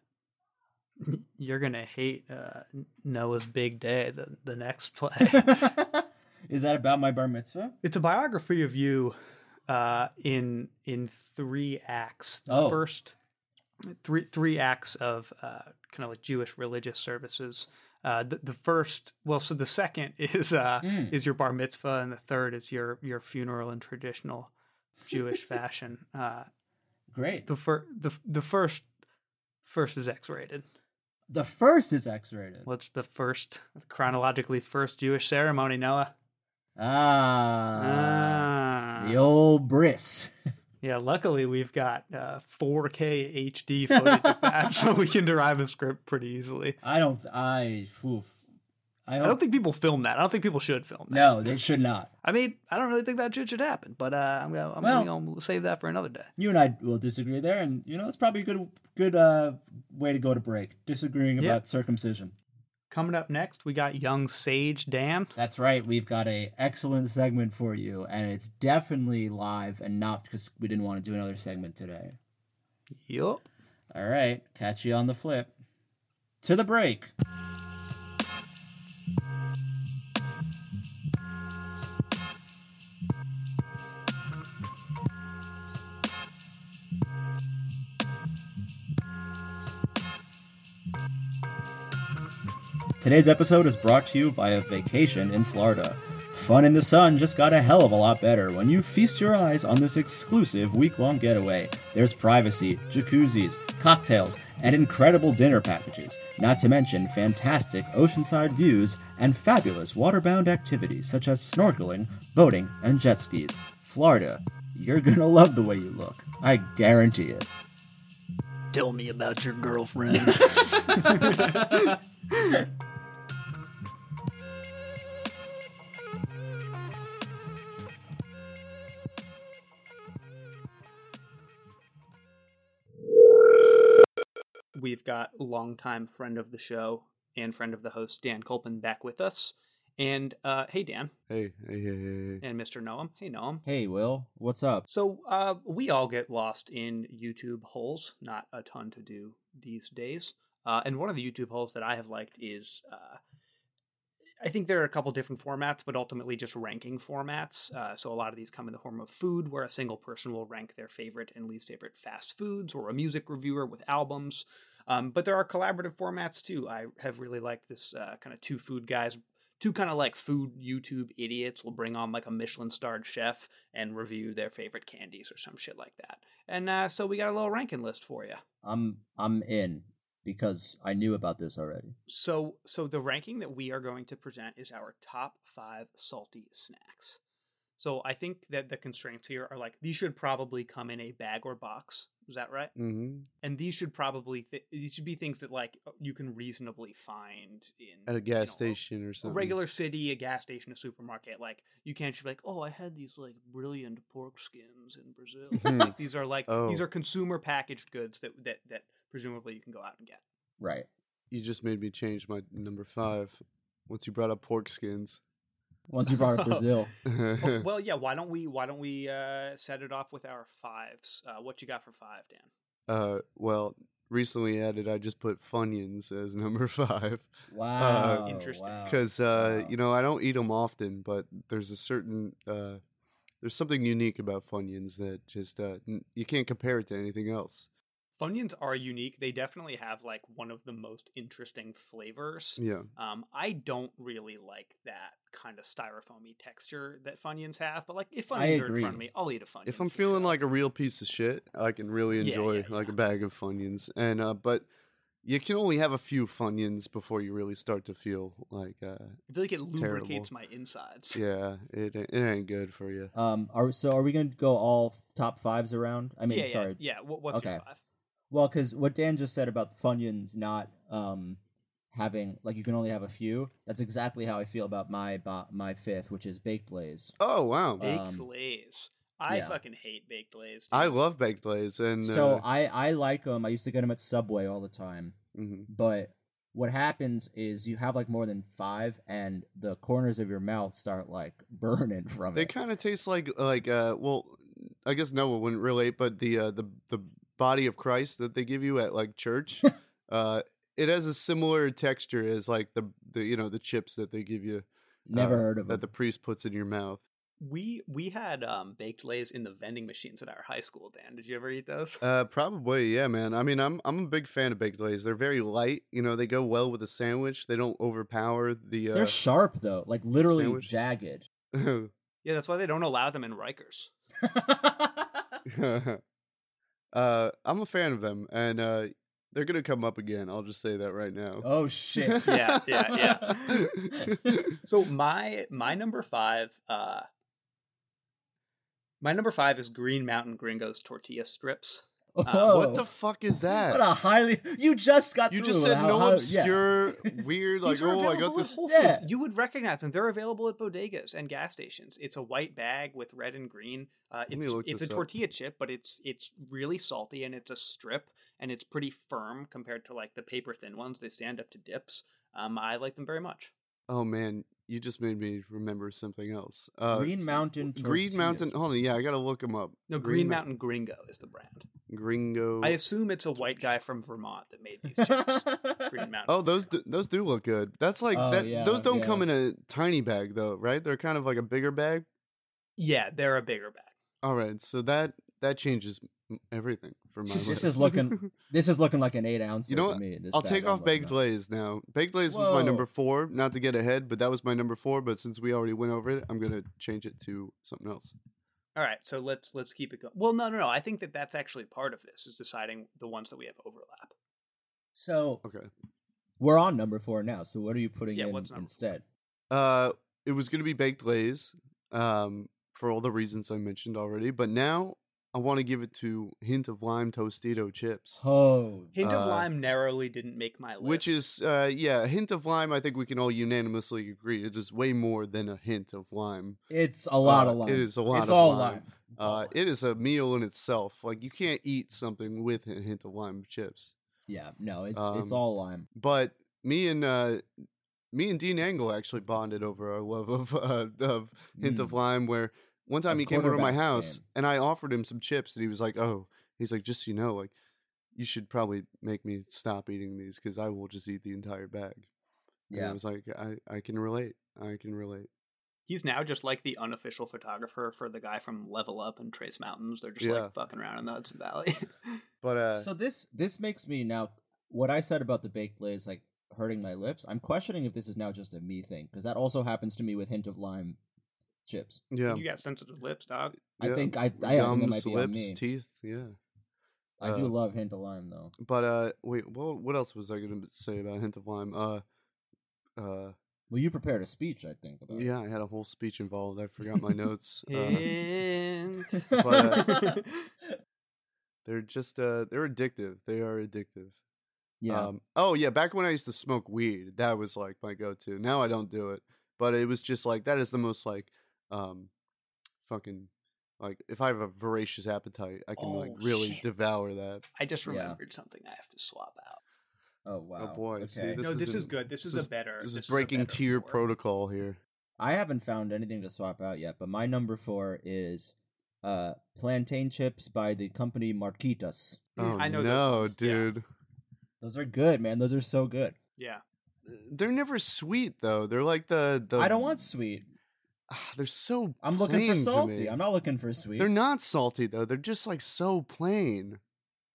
Speaker 2: you're gonna hate uh, Noah's Big Day, the the next play.
Speaker 1: Is that about my bar mitzvah?
Speaker 2: it's a biography of you uh, in in three acts. The
Speaker 1: Oh.
Speaker 2: First, three three acts of uh, kind of like Jewish religious services. Uh, the, the first, well, so the second is uh,
Speaker 1: Mm.
Speaker 2: is your bar mitzvah, and the third is your your funeral in traditional Jewish fashion. Uh,
Speaker 1: Great.
Speaker 2: the fir- the the first first is X rated.
Speaker 1: The first is X-rated.
Speaker 2: What's the first chronologically first Jewish ceremony, Noah?
Speaker 1: Ah,
Speaker 2: Ah.
Speaker 1: the old bris.
Speaker 2: Yeah, luckily we've got uh, 4K HD footage of that, so we can derive a script pretty easily.
Speaker 1: I don't. I. Oof. I
Speaker 2: I don't think people film that. I don't think people should film that.
Speaker 1: no, they should not.
Speaker 2: I mean, I don't really think that shit should happen, but uh, I'm gonna I'm
Speaker 1: Well-
Speaker 2: gonna save that for another day.
Speaker 1: You and I will disagree there, and you know it's probably a good, good uh, way to go to break. Disagreeing
Speaker 2: Yeah.
Speaker 1: about circumcision.
Speaker 2: Coming up next, we got young Sage Dan.
Speaker 1: That's right. We've got a excellent segment for you, and it's definitely live and not because we didn't want to do another segment today.
Speaker 2: Yup.
Speaker 1: All right, catch you on the flip. To the break. Today's episode is brought to you by a vacation in Florida. Fun in the sun just got a hell of a lot better when you feast your eyes on this exclusive week long getaway. There's privacy, jacuzzis, cocktails, and incredible dinner packages, not to mention fantastic oceanside views and fabulous waterbound activities such as snorkeling, boating, and jet skis. Florida, you're gonna love the way you look. I guarantee it.
Speaker 2: Tell me about your girlfriend. We've got longtime friend of the show and friend of the host Dan Kolpin back with us. And uh, hey Dan
Speaker 3: Hey, hey, hey, hey, hey.
Speaker 2: and Mr. Noam. Hey Noam.
Speaker 1: Hey, Will, what's up?
Speaker 2: So uh, we all get lost in YouTube holes. Not a ton to do these days. Uh, and one of the YouTube holes that I have liked is, uh, I think there are a couple different formats, but ultimately just ranking formats. Uh, so a lot of these come in the form of food, where a single person will rank their favorite and least favorite fast foods, or a music reviewer with albums. Um, but there are collaborative formats too. I have really liked this uh, kind of two food guys two kind of like food YouTube idiots will bring on like a Michelin starred chef and review their favorite candies or some shit like that. And uh, so we got a little ranking list for you.
Speaker 1: I'm I'm in because I knew about this already.
Speaker 2: So so the ranking that we are going to present is our top five salty snacks. So I think that the constraints here are like these should probably come in a bag or box. Is that right?
Speaker 3: Mm-hmm.
Speaker 2: And these should probably th- these should be things that like you can reasonably find in
Speaker 3: At a
Speaker 2: you
Speaker 3: gas
Speaker 2: know,
Speaker 3: station or something.
Speaker 2: a regular city, a gas station, a supermarket. Like you can't just be like, oh, I had these like brilliant pork skins in Brazil. Like, these are like these
Speaker 3: Oh.
Speaker 2: are consumer packaged goods that that that presumably you can go out and get.
Speaker 1: Right.
Speaker 3: You just made me change my number five once you brought up pork skins.
Speaker 1: Once you brought up Brazil,
Speaker 2: Well, well, yeah. Why don't we why don't we uh, set it off with our fives? Uh, what you got for five, Dan?
Speaker 3: uh, well, recently added. I just put Funyuns as number five
Speaker 1: Wow.
Speaker 2: Interesting.
Speaker 1: wow.
Speaker 3: because uh,
Speaker 1: Wow.
Speaker 3: you know I don't eat them often, but there's a certain uh, there's something unique about Funyuns that just uh, n- you can't compare it to anything else.
Speaker 2: Funyuns are unique. They definitely have like one of the most interesting flavors.
Speaker 3: Yeah,
Speaker 2: Um, I don't really like that kind of styrofoamy texture that Funyuns have, but like if
Speaker 1: I
Speaker 2: Funyuns are in
Speaker 1: agree.
Speaker 2: front of me, I'll eat a Funyun.
Speaker 3: if I'm feeling
Speaker 2: sure.
Speaker 3: like a real piece of shit, I can really
Speaker 2: Yeah,
Speaker 3: enjoy
Speaker 2: yeah,
Speaker 3: like a bag of Funyuns. And uh, but you can only have a few Funyuns before you really start to feel like uh,
Speaker 2: I feel like it lubricates
Speaker 3: terrible.
Speaker 2: my insides.
Speaker 3: yeah, it it ain't good for you.
Speaker 1: Um, are so are we gonna go all top fives around? I mean,
Speaker 2: yeah,
Speaker 1: sorry.
Speaker 2: yeah, yeah. What, what's your
Speaker 1: Okay.
Speaker 2: five?
Speaker 1: Well, because what Dan just said about the Funyuns not um having like you can only have a few. That's exactly how I feel about my bo- my fifth, which is baked lays.
Speaker 3: Oh wow,
Speaker 2: Baked
Speaker 1: Um,
Speaker 2: Lays. I
Speaker 1: yeah.
Speaker 2: fucking hate baked Lays.
Speaker 3: I love baked lays, and
Speaker 1: So
Speaker 3: uh,
Speaker 1: I I like them. I used to get them at Subway all the time.
Speaker 3: mhm.
Speaker 1: But what happens is you have like more than five, and the corners of your mouth start like burning from
Speaker 3: they
Speaker 1: it.
Speaker 3: They kind of taste like like uh well, I guess Noah wouldn't relate, but the uh, the the body of Christ that they give you at like church, uh, it has a similar texture as like the the you know the chips that they give you.
Speaker 1: Never
Speaker 3: uh,
Speaker 1: heard of
Speaker 3: that
Speaker 1: them.
Speaker 3: the priest puts in your mouth.
Speaker 2: we we had um, baked Lays in the vending machines at our high school. Dan, did you ever eat those?
Speaker 3: Uh, probably, yeah, man. I mean, I'm I'm a big fan of baked lays. They're very light. You know, they go well with a sandwich. They don't overpower the. Uh,
Speaker 1: They're sharp though, like literally
Speaker 3: Sandwich?
Speaker 1: jagged.
Speaker 2: Yeah, that's why they don't allow them in Rikers.
Speaker 3: uh, I'm a fan of them, and uh, they're gonna come up again. I'll just say that right now.
Speaker 1: oh shit!
Speaker 2: Yeah, yeah, yeah. So my my number five, uh, my number five is Green Mountain Gringos tortilla strips.
Speaker 1: Oh,
Speaker 3: what the fuck is that?
Speaker 1: What a highly you just got
Speaker 3: you just said
Speaker 1: how-
Speaker 3: no
Speaker 1: how- yeah.
Speaker 3: obscure, weird, like oh, I got this.
Speaker 2: Whole
Speaker 1: Yeah.
Speaker 2: You would recognize them. They're available at bodegas and gas stations. It's a white bag with red and green. Uh,
Speaker 3: me
Speaker 2: it's
Speaker 3: look
Speaker 2: it's a
Speaker 3: up.
Speaker 2: tortilla chip, but it's it's really salty and it's a strip and it's pretty firm compared to like the paper thin ones. They stand up to dips. Um, I like them very much.
Speaker 3: Oh man, you just made me remember something else. Uh,
Speaker 1: Green Mountain
Speaker 3: Green Mountain. Hold on, yeah, I gotta look them up.
Speaker 2: No, Green,
Speaker 3: Mou-
Speaker 2: Mountain Gringo is the brand.
Speaker 3: Gringo.
Speaker 2: I assume it's a white guy from Vermont that made these chips. Green Mountain.
Speaker 3: Oh, those do, those do look good. That's like
Speaker 1: Oh,
Speaker 3: that.
Speaker 1: yeah,
Speaker 3: those don't come in a tiny bag though, right? They're kind of like a bigger bag.
Speaker 2: Yeah, they're a bigger bag.
Speaker 3: All right, so that that changes everything for my list.
Speaker 1: This is looking- This is looking like an eight ounce.
Speaker 3: You know
Speaker 1: to
Speaker 3: what?
Speaker 1: me. This
Speaker 3: I'll take off baked
Speaker 1: at.
Speaker 3: lays now. Baked lays was my number four. Not to get ahead, but that was my number four. But since we already went over it, I'm gonna change it to something else.
Speaker 2: All right, so let's let's keep it going. Well, no, no, no. I think that that's actually part of this is deciding the ones that we have overlap.
Speaker 1: So
Speaker 3: Okay.
Speaker 1: we're on number four now. So what are you putting
Speaker 2: Yeah,
Speaker 1: in
Speaker 2: what's four?
Speaker 1: instead?
Speaker 3: Uh, it was gonna be baked lays, um, for all the reasons I mentioned already. But now I want to give it to hint of lime Tostito chips.
Speaker 1: Oh,
Speaker 2: Hint of
Speaker 3: Uh,
Speaker 2: lime narrowly didn't make my list.
Speaker 3: Which is, uh, yeah, hint of lime. I think we can all unanimously agree it is way more than a hint of lime.
Speaker 1: it's a lot
Speaker 3: Uh,
Speaker 1: of lime.
Speaker 3: it is a lot
Speaker 1: It's
Speaker 3: of
Speaker 1: all
Speaker 3: lime.
Speaker 1: lime. It's all
Speaker 3: Uh,
Speaker 1: lime.
Speaker 3: it is a meal in itself. Like you can't eat something with a hint of lime chips.
Speaker 1: yeah, no, it's it's
Speaker 3: um,
Speaker 1: all lime.
Speaker 3: But me and uh, me and Dean Angle actually bonded over our love of uh, of hint of
Speaker 1: Mm.
Speaker 3: lime. Where one time he came over to my house
Speaker 1: fan.
Speaker 3: and I offered him some chips, and he was like, "Oh, he's like, just so you know, like." You should probably make me stop eating these because I will just eat the entire bag. And I was like, I, I can relate. I can relate.
Speaker 2: he's now just like the unofficial photographer for the guy from LVL UP and Trace Mountains. They're just
Speaker 3: Yeah.
Speaker 2: like fucking around in the Hudson Valley.
Speaker 3: But uh,
Speaker 1: so this this makes me now what I said about the baked lays like hurting my lips. I'm questioning if this is now just a me thing because that also happens to me with hint of lime chips.
Speaker 3: yeah,
Speaker 2: you got sensitive lips, dog.
Speaker 1: I
Speaker 3: yeah,
Speaker 1: think I I, think it might be
Speaker 3: lips,
Speaker 1: on me.
Speaker 3: teeth. Yeah.
Speaker 1: I do
Speaker 3: uh,
Speaker 1: love hint of lime though.
Speaker 3: But uh, wait, what what else was I gonna say about hint of lime? Uh, uh,
Speaker 1: Well, you prepared a speech, I think. About it.
Speaker 3: yeah, I had a whole speech involved. I forgot my notes. Uh,
Speaker 2: Hint.
Speaker 3: But, they're just uh, they're addictive. They are addictive.
Speaker 1: yeah.
Speaker 3: Um, oh yeah, back when I used to smoke weed, that was like my go-to. Now I don't do it, but it was just like that is the most like, um, fucking like if I have a voracious appetite, I can like
Speaker 2: Oh,
Speaker 3: really
Speaker 2: shit.
Speaker 3: devour that.
Speaker 2: I just
Speaker 1: Yeah.
Speaker 2: remembered something I have to swap out.
Speaker 1: oh wow.
Speaker 3: Oh boy, see,
Speaker 1: Okay.
Speaker 3: this
Speaker 2: no, this is good. This,
Speaker 3: this
Speaker 2: is,
Speaker 3: is-
Speaker 2: a better.
Speaker 3: This, is
Speaker 2: a
Speaker 3: breaking tier
Speaker 2: four.
Speaker 3: protocol here.
Speaker 1: I haven't found anything to swap out yet, but my number four is uh, plantain chips by the company Mariquitas.
Speaker 3: Oh
Speaker 2: I know those
Speaker 3: no,
Speaker 2: yeah.
Speaker 3: dude.
Speaker 1: Those are good, man. Those are so good.
Speaker 2: Yeah.
Speaker 3: They're never sweet though. They're like the the.
Speaker 1: I don't want sweet.
Speaker 3: Ah, They're so.
Speaker 1: I'm looking for salty. I'm not looking for sweet.
Speaker 3: They're not salty though. They're just like so plain,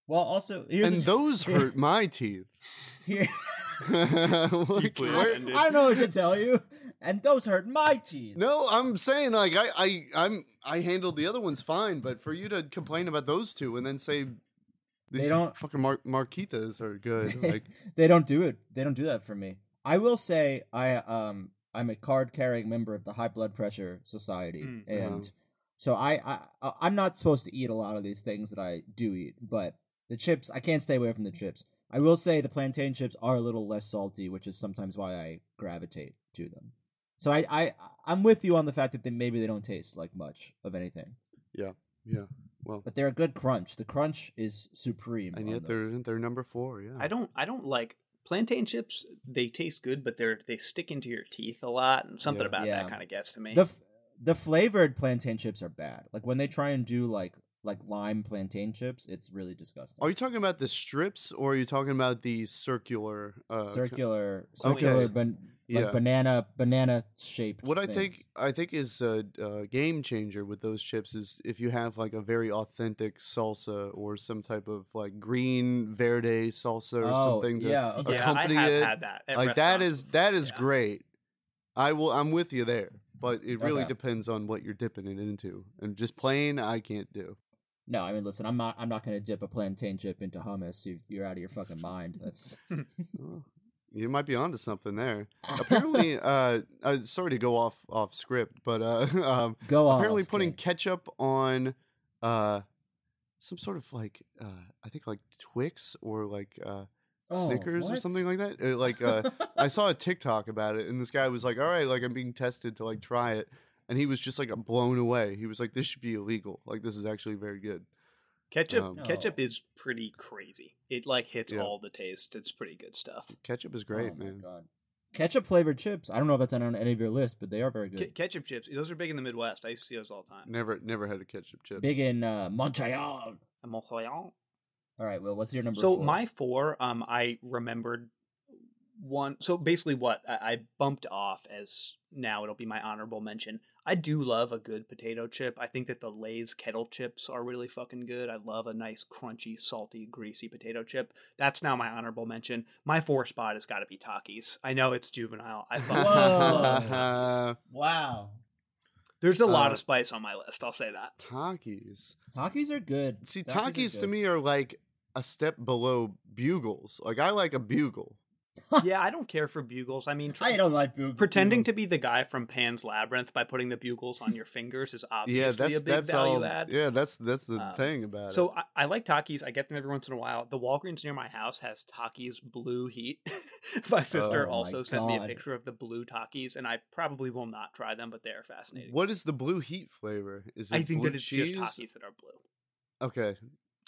Speaker 1: well, also here's
Speaker 3: and
Speaker 1: a,
Speaker 3: those hurt my teeth.
Speaker 1: Here,
Speaker 3: Like,
Speaker 2: deeply
Speaker 3: where-
Speaker 2: offended.
Speaker 1: I don't know what to tell you, and those hurt my teeth.
Speaker 3: No, I'm saying like I I I'm I handled the other ones fine, but for you to complain about those two and then say
Speaker 1: They
Speaker 3: these
Speaker 1: don't-
Speaker 3: fucking Mar- Mariquitas are good, like
Speaker 1: they don't do it. They don't do that for me. I will say I um I'm a card carrying member of the High Blood Pressure Society,
Speaker 2: Mm.
Speaker 1: and so I, I I- I'm not supposed to eat a lot of these things that I do eat, but the chips I can't stay away from the chips. I will say the plantain chips are a little less salty, which is sometimes why I gravitate to them. So I I I'm with you on the fact that they maybe they don't taste like much of anything,
Speaker 3: yeah. Yeah. Well,
Speaker 1: but they're a good crunch. The crunch is supreme,
Speaker 3: and yet
Speaker 1: those.
Speaker 3: they're they're number four. Yeah,
Speaker 2: I don't I don't like plantain chips. They taste good, but they're they stick into your teeth a lot, and something
Speaker 3: Yeah.
Speaker 2: about
Speaker 1: Yeah.
Speaker 2: that kind of gets to me.
Speaker 1: the f- the flavored plantain chips are bad. Like when they try and do like like lime plantain chips, it's really disgusting.
Speaker 3: Are you talking about the strips or are you talking about the circular? Uh, co-
Speaker 1: circular
Speaker 2: Okay.
Speaker 1: circular ban- like
Speaker 3: Yeah.
Speaker 1: banana banana shaped.
Speaker 3: What I think I think is a, a game changer with those chips is if you have like a very authentic salsa or some type of like green verde salsa or
Speaker 1: Oh,
Speaker 3: something. To,
Speaker 1: yeah, okay.
Speaker 2: yeah, I
Speaker 3: accompany
Speaker 2: have
Speaker 3: it,
Speaker 2: had that.
Speaker 3: like that
Speaker 2: restaurants
Speaker 3: is that
Speaker 2: before,
Speaker 3: is
Speaker 2: yeah.
Speaker 3: great. I will. I'm with you there, but it really
Speaker 1: Okay.
Speaker 3: depends on what you're dipping it into. And just plain, I can't do.
Speaker 1: No, I mean, listen, I'm not. I'm not going to dip a plantain chip into hummus. You, you're out of your fucking mind. That's
Speaker 3: you might be onto something there. Apparently, uh, uh, sorry to go off off script, but uh, um,
Speaker 1: go on.
Speaker 3: apparently putting ketchup on uh, some sort of like uh, I think like Twix or like uh,
Speaker 1: Oh,
Speaker 3: Snickers or something like that. Uh, like uh, I saw a TikTok about it, and this guy was like, "All right, like I'm being tested to like try it," and he was just like blown away. He was like, "This should be illegal. Like this is actually very good."
Speaker 2: Ketchup
Speaker 3: Um,
Speaker 2: ketchup
Speaker 1: No.
Speaker 2: is pretty crazy. It like hits
Speaker 3: Yeah.
Speaker 2: all the tastes. It's pretty good stuff.
Speaker 3: Ketchup is great,
Speaker 1: oh
Speaker 3: man.
Speaker 1: God. Ketchup flavored chips. I don't know if that's on any of your list, but they are very good.
Speaker 2: Ke- ketchup chips, those are big in the Midwest. I used to see those all the time.
Speaker 3: Never, never had a ketchup chip.
Speaker 1: Big in uh, Montreal.
Speaker 2: Montreal.
Speaker 1: All right, well, what's your number?
Speaker 2: So
Speaker 1: four?
Speaker 2: my four, um, I remembered one. So basically, what I, I bumped off as now it'll be my honorable mention. I do love a good potato chip. I think that the Lay's kettle chips are really fucking good. I love a nice, crunchy, salty, greasy potato chip. That's now my honorable mention. My four spot has got to be Takis. I know it's juvenile. I fucking love Takis.
Speaker 1: wow,
Speaker 2: There's a lot
Speaker 3: Uh,
Speaker 2: of spice on my list. I'll say that.
Speaker 3: Takis.
Speaker 1: Takis are good.
Speaker 3: See,
Speaker 1: Takis
Speaker 3: Takis to me are like a step below bugles. Like I like a bugle.
Speaker 2: yeah, I don't care for bugles. I mean, tr-
Speaker 1: I don't like bugles.
Speaker 2: pretending to be the guy from Pan's Labyrinth by putting the bugles on your fingers is
Speaker 3: Yeah,
Speaker 2: obviously
Speaker 3: that's
Speaker 2: a big
Speaker 3: that's
Speaker 2: value
Speaker 3: all.
Speaker 2: add.
Speaker 3: Yeah, that's that's the
Speaker 2: Um,
Speaker 3: thing about
Speaker 2: So
Speaker 3: it.
Speaker 2: I, I like Takis. I get them every once in a while. The Walgreens near my house has Takis Blue Heat. my sister
Speaker 1: Oh my
Speaker 2: also sent me a picture of the blue Takis, and I probably will not try them, but they are fascinating.
Speaker 3: What is the blue heat flavor? Is it
Speaker 2: I think
Speaker 3: blue
Speaker 2: that it's
Speaker 3: cheese?
Speaker 2: just Takis that are blue.
Speaker 3: Okay.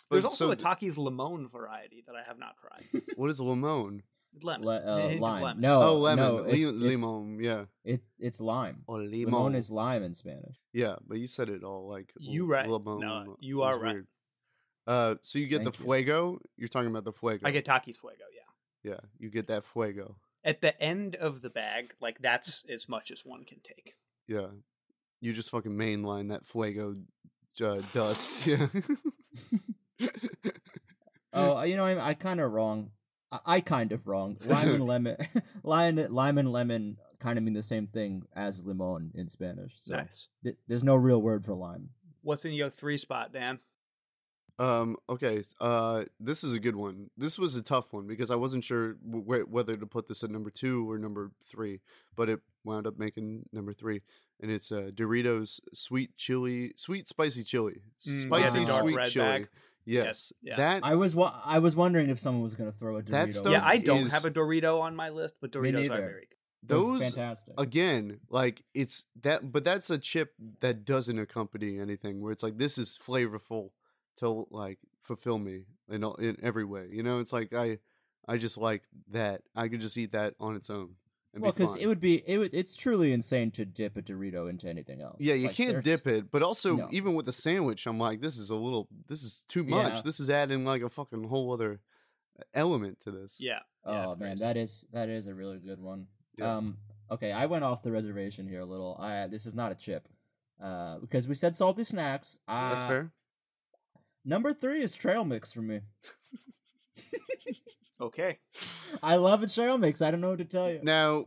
Speaker 2: There's also
Speaker 3: so
Speaker 2: a Takis Limon variety that I have not tried.
Speaker 3: what is lemon?
Speaker 2: Lemon.
Speaker 1: Le- uh, lime.
Speaker 2: lemon.
Speaker 1: No,
Speaker 3: oh, lemon.
Speaker 1: No, it's,
Speaker 3: Li-
Speaker 1: it's,
Speaker 3: limon. Yeah.
Speaker 1: It's it's lime.
Speaker 3: Or limon.
Speaker 1: Limon is lime in Spanish.
Speaker 3: Yeah, but you said it all like
Speaker 2: You
Speaker 3: l-
Speaker 2: right.
Speaker 3: Limon.
Speaker 2: No, you are right.
Speaker 3: weird. Uh, so you get
Speaker 1: Thank
Speaker 3: the fuego. You're talking about the fuego.
Speaker 2: I get Takis Fuego, yeah.
Speaker 3: Yeah, you get that fuego.
Speaker 2: At the end of the bag, like that's as much as one can take.
Speaker 3: Yeah, you just fucking mainline that fuego uh, dust. Yeah.
Speaker 1: Oh, you know, I'm I kind of wrong. I, I kind of wrong. Lime and lemon, lime, lime and lemon kind of mean the same thing as limon in Spanish. So
Speaker 2: Nice.
Speaker 1: th- there's no real word for lime.
Speaker 2: What's in your three spot, Dan?
Speaker 3: Um. Okay. Uh. This is a good one. This was a tough one because I wasn't sure w- where, whether to put this at number two or number three, but it wound up making number three, and it's uh, Doritos sweet chili, sweet spicy chili,
Speaker 2: Mm,
Speaker 3: spicy
Speaker 1: the
Speaker 3: sweet chili.
Speaker 2: bag.
Speaker 3: Yes.
Speaker 2: yeah.
Speaker 3: That
Speaker 1: I was wa- I was wondering if someone was going to throw a Dorito.
Speaker 3: That stuff
Speaker 2: yeah, I don't
Speaker 3: is-
Speaker 2: have a Dorito on my list, but Doritos are
Speaker 1: neither.
Speaker 2: very good.
Speaker 1: They're
Speaker 3: those
Speaker 1: fantastic.
Speaker 3: again, like it's that, but that's a chip that doesn't accompany anything. Where it's like this is flavorful to like fulfill me in all, in every way. You know, it's like I I just like that. I could just eat that on its own. And
Speaker 1: Well, because
Speaker 3: fine.
Speaker 1: it would be it would, it's truly insane to dip a Dorito into anything else.
Speaker 3: Yeah, you
Speaker 1: Like,
Speaker 3: can't dip it, but also
Speaker 1: no.
Speaker 3: even with the sandwich, I'm like, this is a little, this is too
Speaker 1: Yeah.
Speaker 3: much. This is adding like a fucking whole other element to this.
Speaker 2: Yeah. yeah,
Speaker 1: Oh man,
Speaker 2: crazy.
Speaker 1: that is that is a really good one.
Speaker 3: Yeah.
Speaker 1: Um, okay, I went off the reservation here a little. I this is not a chip, uh, because we said salty snacks.
Speaker 3: That's
Speaker 1: Uh,
Speaker 3: fair.
Speaker 1: Number three is trail mix for me.
Speaker 2: Okay.
Speaker 1: I love a trail mix. I don't know what to tell you.
Speaker 3: Now,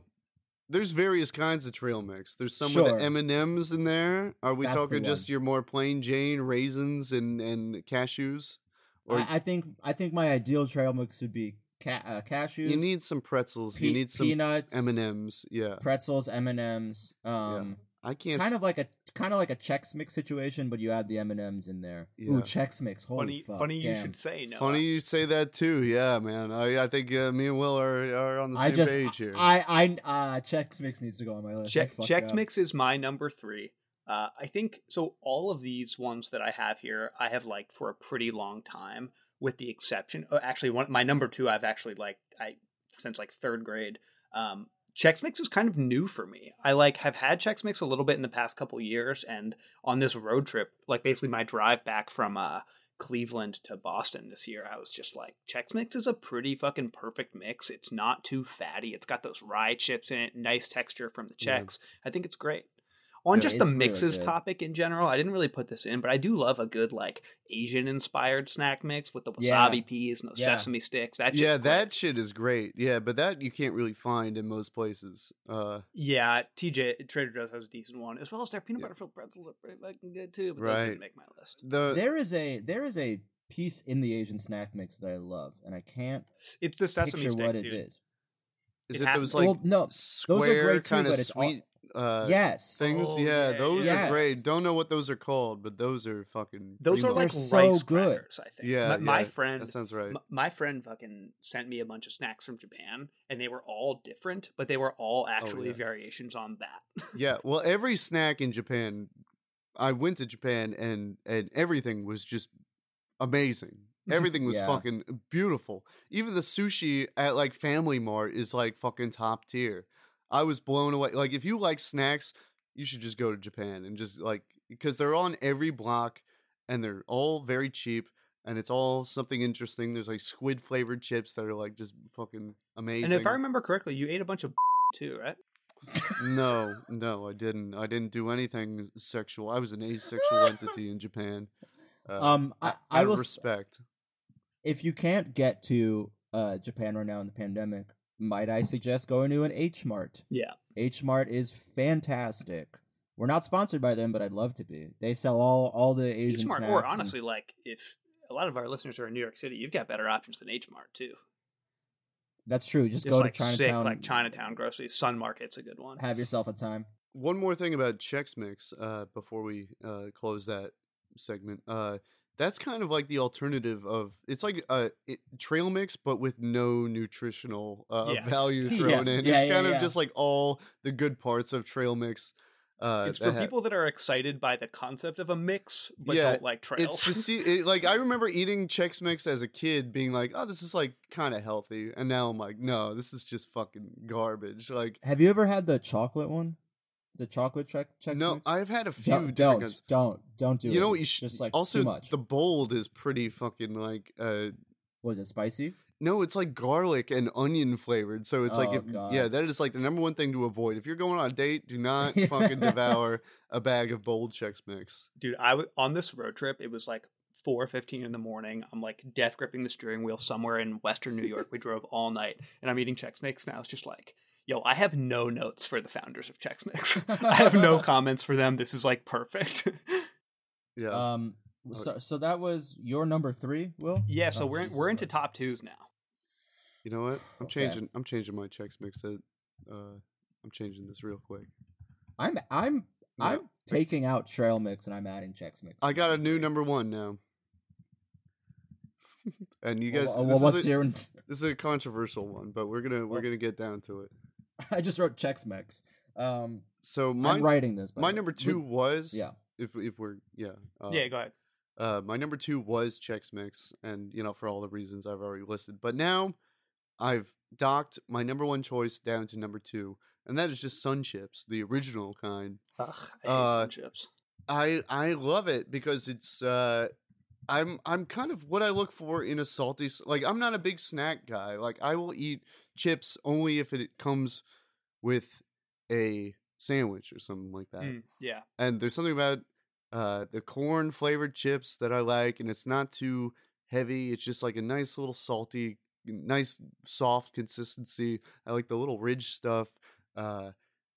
Speaker 3: there's various kinds of trail mix. There's some
Speaker 1: Sure.
Speaker 3: with the M and M's in there. Are we
Speaker 1: That's
Speaker 3: talking just your more plain Jane raisins and and cashews? Or
Speaker 1: I, I think I think my ideal trail mix would be ca- uh, cashews.
Speaker 3: you need some pretzels. you need some
Speaker 1: peanuts,
Speaker 3: M and M's. Yeah,
Speaker 1: pretzels, M and M's. Um,
Speaker 3: I can't.
Speaker 1: kind of like a kind of like a Chex Mix situation, but you add the M and M's in there.
Speaker 3: Yeah.
Speaker 1: Ooh, Chex Mix. Holy
Speaker 2: funny
Speaker 1: fuck!
Speaker 2: funny you should say no.
Speaker 3: Funny you say that too. Yeah, man. I I think uh, me and Will are, are on the same
Speaker 1: I just
Speaker 3: page here.
Speaker 1: I I uh Chex Mix needs to go on my list. I
Speaker 2: Check
Speaker 1: fucked
Speaker 2: Chex. Mix is my number three. Uh, I think so. All of these ones that I have here, I have liked for a pretty long time, with the exception. Oh, actually, one my number two, I've actually liked I since like third grade. Um, Chex Mix is kind of new for me. I like have had Chex Mix a little bit in the past couple years, and on this road trip, like basically my drive back from uh, Cleveland to Boston this year, I was just like, Chex Mix is a pretty fucking perfect mix. It's not too fatty. It's got those rye chips in it, nice texture from the
Speaker 3: Yeah.
Speaker 2: Chex. I think it's great. On
Speaker 3: Yeah,
Speaker 2: just the
Speaker 1: it's really
Speaker 2: mixes topic in general, I didn't really put this in, but I do love a good like Asian inspired snack mix with the
Speaker 1: Yeah.
Speaker 2: wasabi peas and those
Speaker 1: Yeah.
Speaker 2: sesame sticks. That
Speaker 3: yeah,
Speaker 2: shit's great.
Speaker 3: that shit is great. Yeah, but that you can't really find in most places. Uh,
Speaker 2: Yeah, TJ Trader Joe's has a decent one, as well as their peanut
Speaker 3: Yeah.
Speaker 2: butter filled pretzels are pretty fucking good too. But
Speaker 3: Right.
Speaker 2: didn't make my list.
Speaker 3: the
Speaker 1: There is a there is a piece in the Asian snack mix that I love, and I can't
Speaker 2: It's the sesame
Speaker 1: picture
Speaker 2: sticks,
Speaker 1: what it
Speaker 2: dude.
Speaker 1: is.
Speaker 3: is
Speaker 2: it
Speaker 3: it
Speaker 2: has
Speaker 3: those
Speaker 2: to-
Speaker 3: like
Speaker 1: well, no,
Speaker 3: square
Speaker 1: those are great too,
Speaker 3: kind of
Speaker 1: but it's all-
Speaker 3: sweet uh,
Speaker 1: yes,
Speaker 3: things?
Speaker 2: Oh,
Speaker 3: yeah,
Speaker 2: yeah,
Speaker 3: those
Speaker 1: yeah.
Speaker 3: are great. Don't know what those are called, but those are fucking.
Speaker 2: Those are like
Speaker 1: so
Speaker 2: rice
Speaker 1: good.
Speaker 2: crackers, I think.
Speaker 3: yeah,
Speaker 2: my, my
Speaker 3: yeah,
Speaker 2: friend,
Speaker 3: That sounds right.
Speaker 2: my friend, fucking sent me a bunch of snacks from Japan, and they were all different, but they were all actually
Speaker 3: Oh, yeah.
Speaker 2: variations on that.
Speaker 3: yeah, well, every snack in Japan, I went to Japan and and everything was just amazing. Everything was
Speaker 1: Yeah.
Speaker 3: fucking beautiful. Even the sushi at like Family Mart is like fucking top tier. I was blown away. Like if you like snacks, you should just go to Japan and just like because they're on every block and they're all very cheap and it's all something interesting. There's like squid flavored chips that are like just fucking amazing.
Speaker 2: and if I remember correctly, you ate a bunch of too, right?
Speaker 3: no, no, I didn't. I didn't do anything sexual. I was an asexual entity in Japan. Uh,
Speaker 1: Um, I,
Speaker 3: out
Speaker 1: I
Speaker 3: of
Speaker 1: will. s-
Speaker 3: respect.
Speaker 1: If you can't get to uh Japan right now in the pandemic, might I suggest going to an H Mart?
Speaker 2: Yeah.
Speaker 1: H Mart is fantastic. We're not sponsored by them, but I'd love to be. They sell all all the Asian
Speaker 2: H Mart,
Speaker 1: snacks.
Speaker 2: or
Speaker 1: and-
Speaker 2: honestly, like if a lot of our listeners are in New York City, you've got better options than H Mart too.
Speaker 1: that's true. Just
Speaker 2: Just
Speaker 1: go
Speaker 2: like
Speaker 1: to
Speaker 2: sick,
Speaker 1: Chinatown.
Speaker 2: like Chinatown groceries. Sun Market's a good one.
Speaker 1: Have yourself a time.
Speaker 3: One more thing about Chex Mix uh, before we uh, close that segment. Uh, that's kind of like the alternative of it's like a it, trail mix, but with no nutritional uh,
Speaker 2: Yeah.
Speaker 3: value
Speaker 1: Yeah,
Speaker 3: thrown in.
Speaker 1: yeah,
Speaker 3: it's
Speaker 1: yeah,
Speaker 3: kind
Speaker 1: yeah.
Speaker 3: of just like all the good parts of trail mix. Uh,
Speaker 2: it's for
Speaker 3: ha-
Speaker 2: people that are excited by the concept of a mix, but
Speaker 3: Yeah,
Speaker 2: don't like trails.
Speaker 3: It's to see, it, like I remember eating Chex Mix as a kid, being like, "Oh, this is like kind of healthy," and now I'm like, "No, this is just fucking garbage." Like,
Speaker 1: Have you ever had the chocolate one? The chocolate check check
Speaker 3: no,
Speaker 1: mix?
Speaker 3: I've had a few
Speaker 1: don't don't,
Speaker 3: kinds.
Speaker 1: don't don't do it.
Speaker 3: You know what? You should
Speaker 1: just like
Speaker 3: also
Speaker 1: too much.
Speaker 3: the bold is pretty fucking like. uh
Speaker 1: Was it spicy?
Speaker 3: No, it's like garlic and onion flavored. So it's like,
Speaker 1: Oh,
Speaker 3: if, yeah, that is like the number one thing to avoid. If you're going on a date, do not fucking devour a bag of bold Chex Mix.
Speaker 2: Dude, I w- on this road trip, it was like four fifteen in the morning. I'm like death gripping the steering wheel somewhere in Western New York. we drove all night, and I'm eating Chex Mix, now it's just like, "Yo, I have no notes for the founders of Chex Mix. I have no comments for them. This is like perfect."
Speaker 3: Yeah.
Speaker 1: Um. So, so that was your number three, Will?
Speaker 2: yeah, so
Speaker 1: Oh,
Speaker 2: we're
Speaker 1: Jesus,
Speaker 2: we're into
Speaker 1: Lord.
Speaker 2: top twos now.
Speaker 3: you know what? I'm
Speaker 1: okay.
Speaker 3: changing. I'm changing my Chex Mix. To, uh, I'm changing this real quick.
Speaker 1: I'm I'm
Speaker 3: No.
Speaker 1: I'm taking out trail mix and I'm adding Chex Mix.
Speaker 3: I got a new number one now. and you
Speaker 1: Well,
Speaker 3: guys,
Speaker 1: well,
Speaker 3: this,
Speaker 1: what's
Speaker 3: is a,
Speaker 1: your?
Speaker 3: this is a controversial one, but we're gonna we're
Speaker 1: Well-
Speaker 3: gonna get down to it.
Speaker 1: I just wrote Chex Mix. Um,
Speaker 3: So my
Speaker 1: I'm writing this. by
Speaker 3: my
Speaker 1: way.
Speaker 3: number
Speaker 1: With-
Speaker 3: two was
Speaker 1: Yeah.
Speaker 3: If if we're yeah uh,
Speaker 2: yeah, go ahead.
Speaker 3: Uh, my number two was Chex Mix, and you know for all the reasons I've already listed. But now I've docked my number one choice down to number two, and that is just Sun Chips, the original kind.
Speaker 2: Ugh, I hate
Speaker 3: Uh,
Speaker 2: sun chips.
Speaker 3: I I love it because it's uh I'm I'm kind of what I look for in a salty like I'm not a big snack guy. Like I will eat chips only if it comes with a sandwich or something like that.
Speaker 2: Mm, yeah.
Speaker 3: And there's something about uh the corn flavored chips that I like and it's not too heavy. It's just like a nice little salty nice soft consistency. I like the little ridge stuff. Uh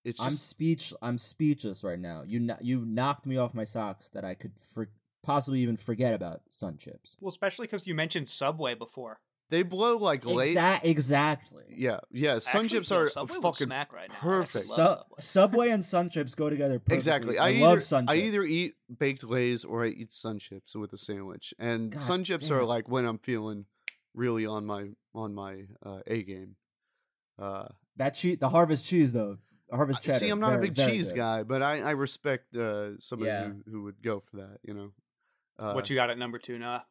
Speaker 3: it's
Speaker 1: I'm speech. I'm speechless right now. You kno- you knocked me off my socks that I could for- possibly even forget about sun chips.
Speaker 2: Well, especially because you mentioned Subway before.
Speaker 3: They blow like late
Speaker 1: Exa- exactly.
Speaker 3: Yeah, yeah. Sun
Speaker 2: Actually,
Speaker 3: chips
Speaker 2: yo,
Speaker 3: are
Speaker 2: Subway
Speaker 3: fucking
Speaker 2: smack right now.
Speaker 3: Perfect.
Speaker 1: Su-
Speaker 2: Subway.
Speaker 1: Subway and sun chips go together perfectly.
Speaker 3: exactly.
Speaker 1: I,
Speaker 3: I,
Speaker 1: love
Speaker 3: either,
Speaker 1: sun chips.
Speaker 3: I either eat baked lays or I eat sun chips with a sandwich. And
Speaker 1: God
Speaker 3: sun chips are like when I'm feeling really on my on my uh, A game. Uh,
Speaker 1: that cheese. The harvest cheese though. Harvest cheddar.
Speaker 3: see, I'm not a big cheese
Speaker 1: good.
Speaker 3: guy, but I, I respect uh, somebody
Speaker 1: Yeah.
Speaker 3: who, who would go for that. You know. Uh,
Speaker 2: what you got at number two, Noah?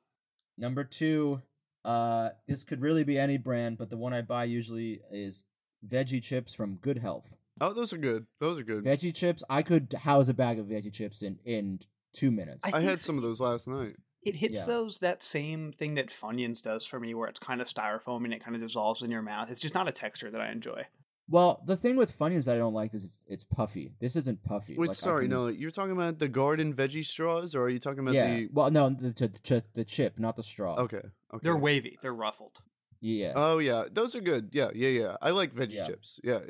Speaker 1: Number two, uh, this could really be any brand, but the one I buy usually is veggie chips from Good Health.
Speaker 3: Oh, those are good. Those are good.
Speaker 1: Veggie chips, I could house a bag of veggie chips in in two minutes.
Speaker 2: I
Speaker 3: I had some of those last night.
Speaker 2: It hits
Speaker 1: Yeah.
Speaker 2: those that same thing that Funyuns does for me, where it's kind of styrofoam and it kind of dissolves in your mouth. It's just not a texture that I enjoy.
Speaker 1: well, the thing with Funyuns that I don't like is it's, it's puffy. This isn't puffy.
Speaker 3: Wait,
Speaker 1: Like,
Speaker 3: sorry,
Speaker 1: can-
Speaker 3: no, you're talking about the garden veggie straws, or are you talking about
Speaker 1: Yeah.
Speaker 3: the?
Speaker 1: Well, no, the, the, the, the chip, not the straw.
Speaker 3: Okay, okay.
Speaker 2: They're wavy. They're ruffled.
Speaker 1: Yeah.
Speaker 3: Oh yeah, those are good. Yeah, yeah, yeah. I like veggie
Speaker 1: Yeah.
Speaker 3: chips. Yeah,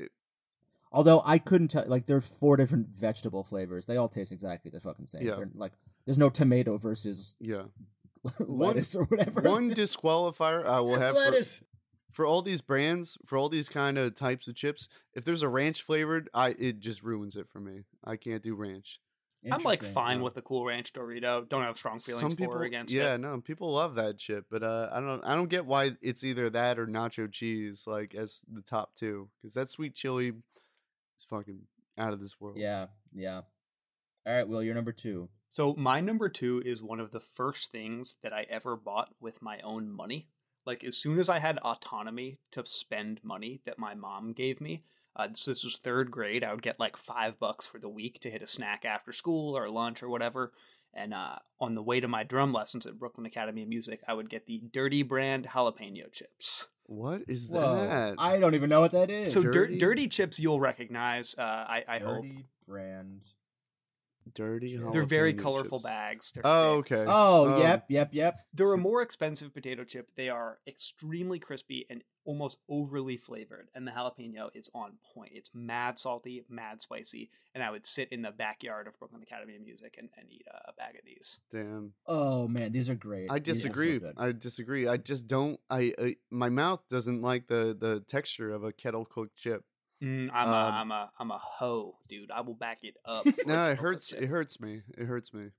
Speaker 1: Although I couldn't tell, like, there's four different vegetable flavors. They all taste exactly the fucking same.
Speaker 3: Yeah.
Speaker 1: They're, like, there's no tomato versus
Speaker 3: yeah.
Speaker 1: lettuce or whatever.
Speaker 3: One disqualifier I will have for,
Speaker 1: lettuce.
Speaker 3: for all these brands, for all these kind of types of chips. If there's a ranch flavored, I it just ruins it for me. I can't do ranch.
Speaker 2: I'm like fine
Speaker 1: yeah.
Speaker 2: with the Cool Ranch Dorito. Don't have strong feelings
Speaker 3: Some
Speaker 2: for
Speaker 3: people,
Speaker 2: or against
Speaker 3: yeah,
Speaker 2: it.
Speaker 3: no, people love that chip, but uh, I don't, I don't get why it's either that or nacho cheese like as the top two because that sweet chili is fucking out of this world.
Speaker 1: Yeah, yeah. All right, Will, you're number two.
Speaker 2: So my number two is one of the first things that I ever bought with my own money. Like as soon as I had autonomy to spend money that my mom gave me, uh, so this was third grade. I would get like five bucks for the week to hit a snack after school or lunch or whatever. And uh, on the way to my drum lessons at Brooklyn Academy of Music, I would get the Dirty Brand jalapeno chips.
Speaker 3: What is
Speaker 1: Whoa,
Speaker 3: that?
Speaker 1: I don't even know what that is.
Speaker 2: So
Speaker 3: Dirty?
Speaker 2: dirty chips you'll recognize. Uh, I, I hope
Speaker 1: Dirty brand.
Speaker 3: Dirty.
Speaker 1: They're
Speaker 2: they're very colorful
Speaker 3: chips.
Speaker 2: bags. They're
Speaker 3: Oh,
Speaker 2: thick.
Speaker 3: okay.
Speaker 1: Oh,
Speaker 3: Um,
Speaker 1: yep, yep, yep.
Speaker 2: They're a more expensive potato chip. They are extremely crispy and almost overly flavored. And the jalapeno is on point. It's mad salty, mad spicy. And I would sit in the backyard of Brooklyn Academy of Music and, and eat a, a bag of these.
Speaker 3: Damn.
Speaker 1: Oh man, these are great.
Speaker 3: I
Speaker 1: These are so
Speaker 3: disagree. I disagree. I just don't. I, I my mouth doesn't like the the texture of a kettle cooked chip.
Speaker 2: Mm, I'm,
Speaker 3: Um,
Speaker 2: a, I'm a I'm a hoe, dude. I will back it up.
Speaker 3: No,
Speaker 2: with
Speaker 3: it hurts. It hurts me. It hurts me.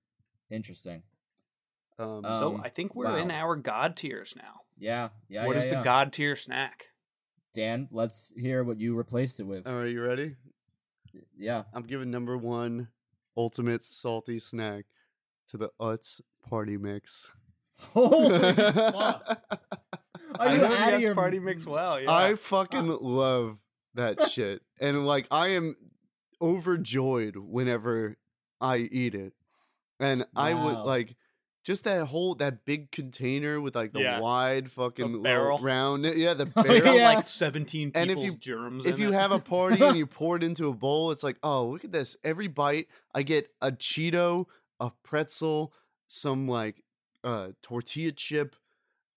Speaker 1: Interesting.
Speaker 3: Um,
Speaker 1: Uh,
Speaker 2: So
Speaker 1: Um,
Speaker 2: I think we're in our god tiers now.
Speaker 1: Yeah, yeah.
Speaker 2: What
Speaker 1: yeah,
Speaker 2: is
Speaker 1: yeah.
Speaker 2: the god tier snack?
Speaker 1: Dan, let's hear what you replaced it with.
Speaker 3: all right, you ready?
Speaker 1: yeah.
Speaker 3: I'm giving number one ultimate salty snack to the Utz party mix.
Speaker 1: Holy fuck! Are
Speaker 2: I
Speaker 1: you
Speaker 2: know
Speaker 1: out of your
Speaker 2: party mix well? Yeah.
Speaker 3: I fucking love that shit. And like I am overjoyed whenever I eat it. And I would like just that whole that big container with like the
Speaker 2: Yeah.
Speaker 3: wide fucking little
Speaker 2: barrel.
Speaker 3: round yeah the barrel
Speaker 1: yeah.
Speaker 2: like 17
Speaker 3: And if you-
Speaker 2: germs.
Speaker 3: if you
Speaker 2: it.
Speaker 3: have a party and you pour it into a bowl, it's like, oh, look at this. Every bite, I get a Cheeto, a pretzel, some like uh tortilla chip,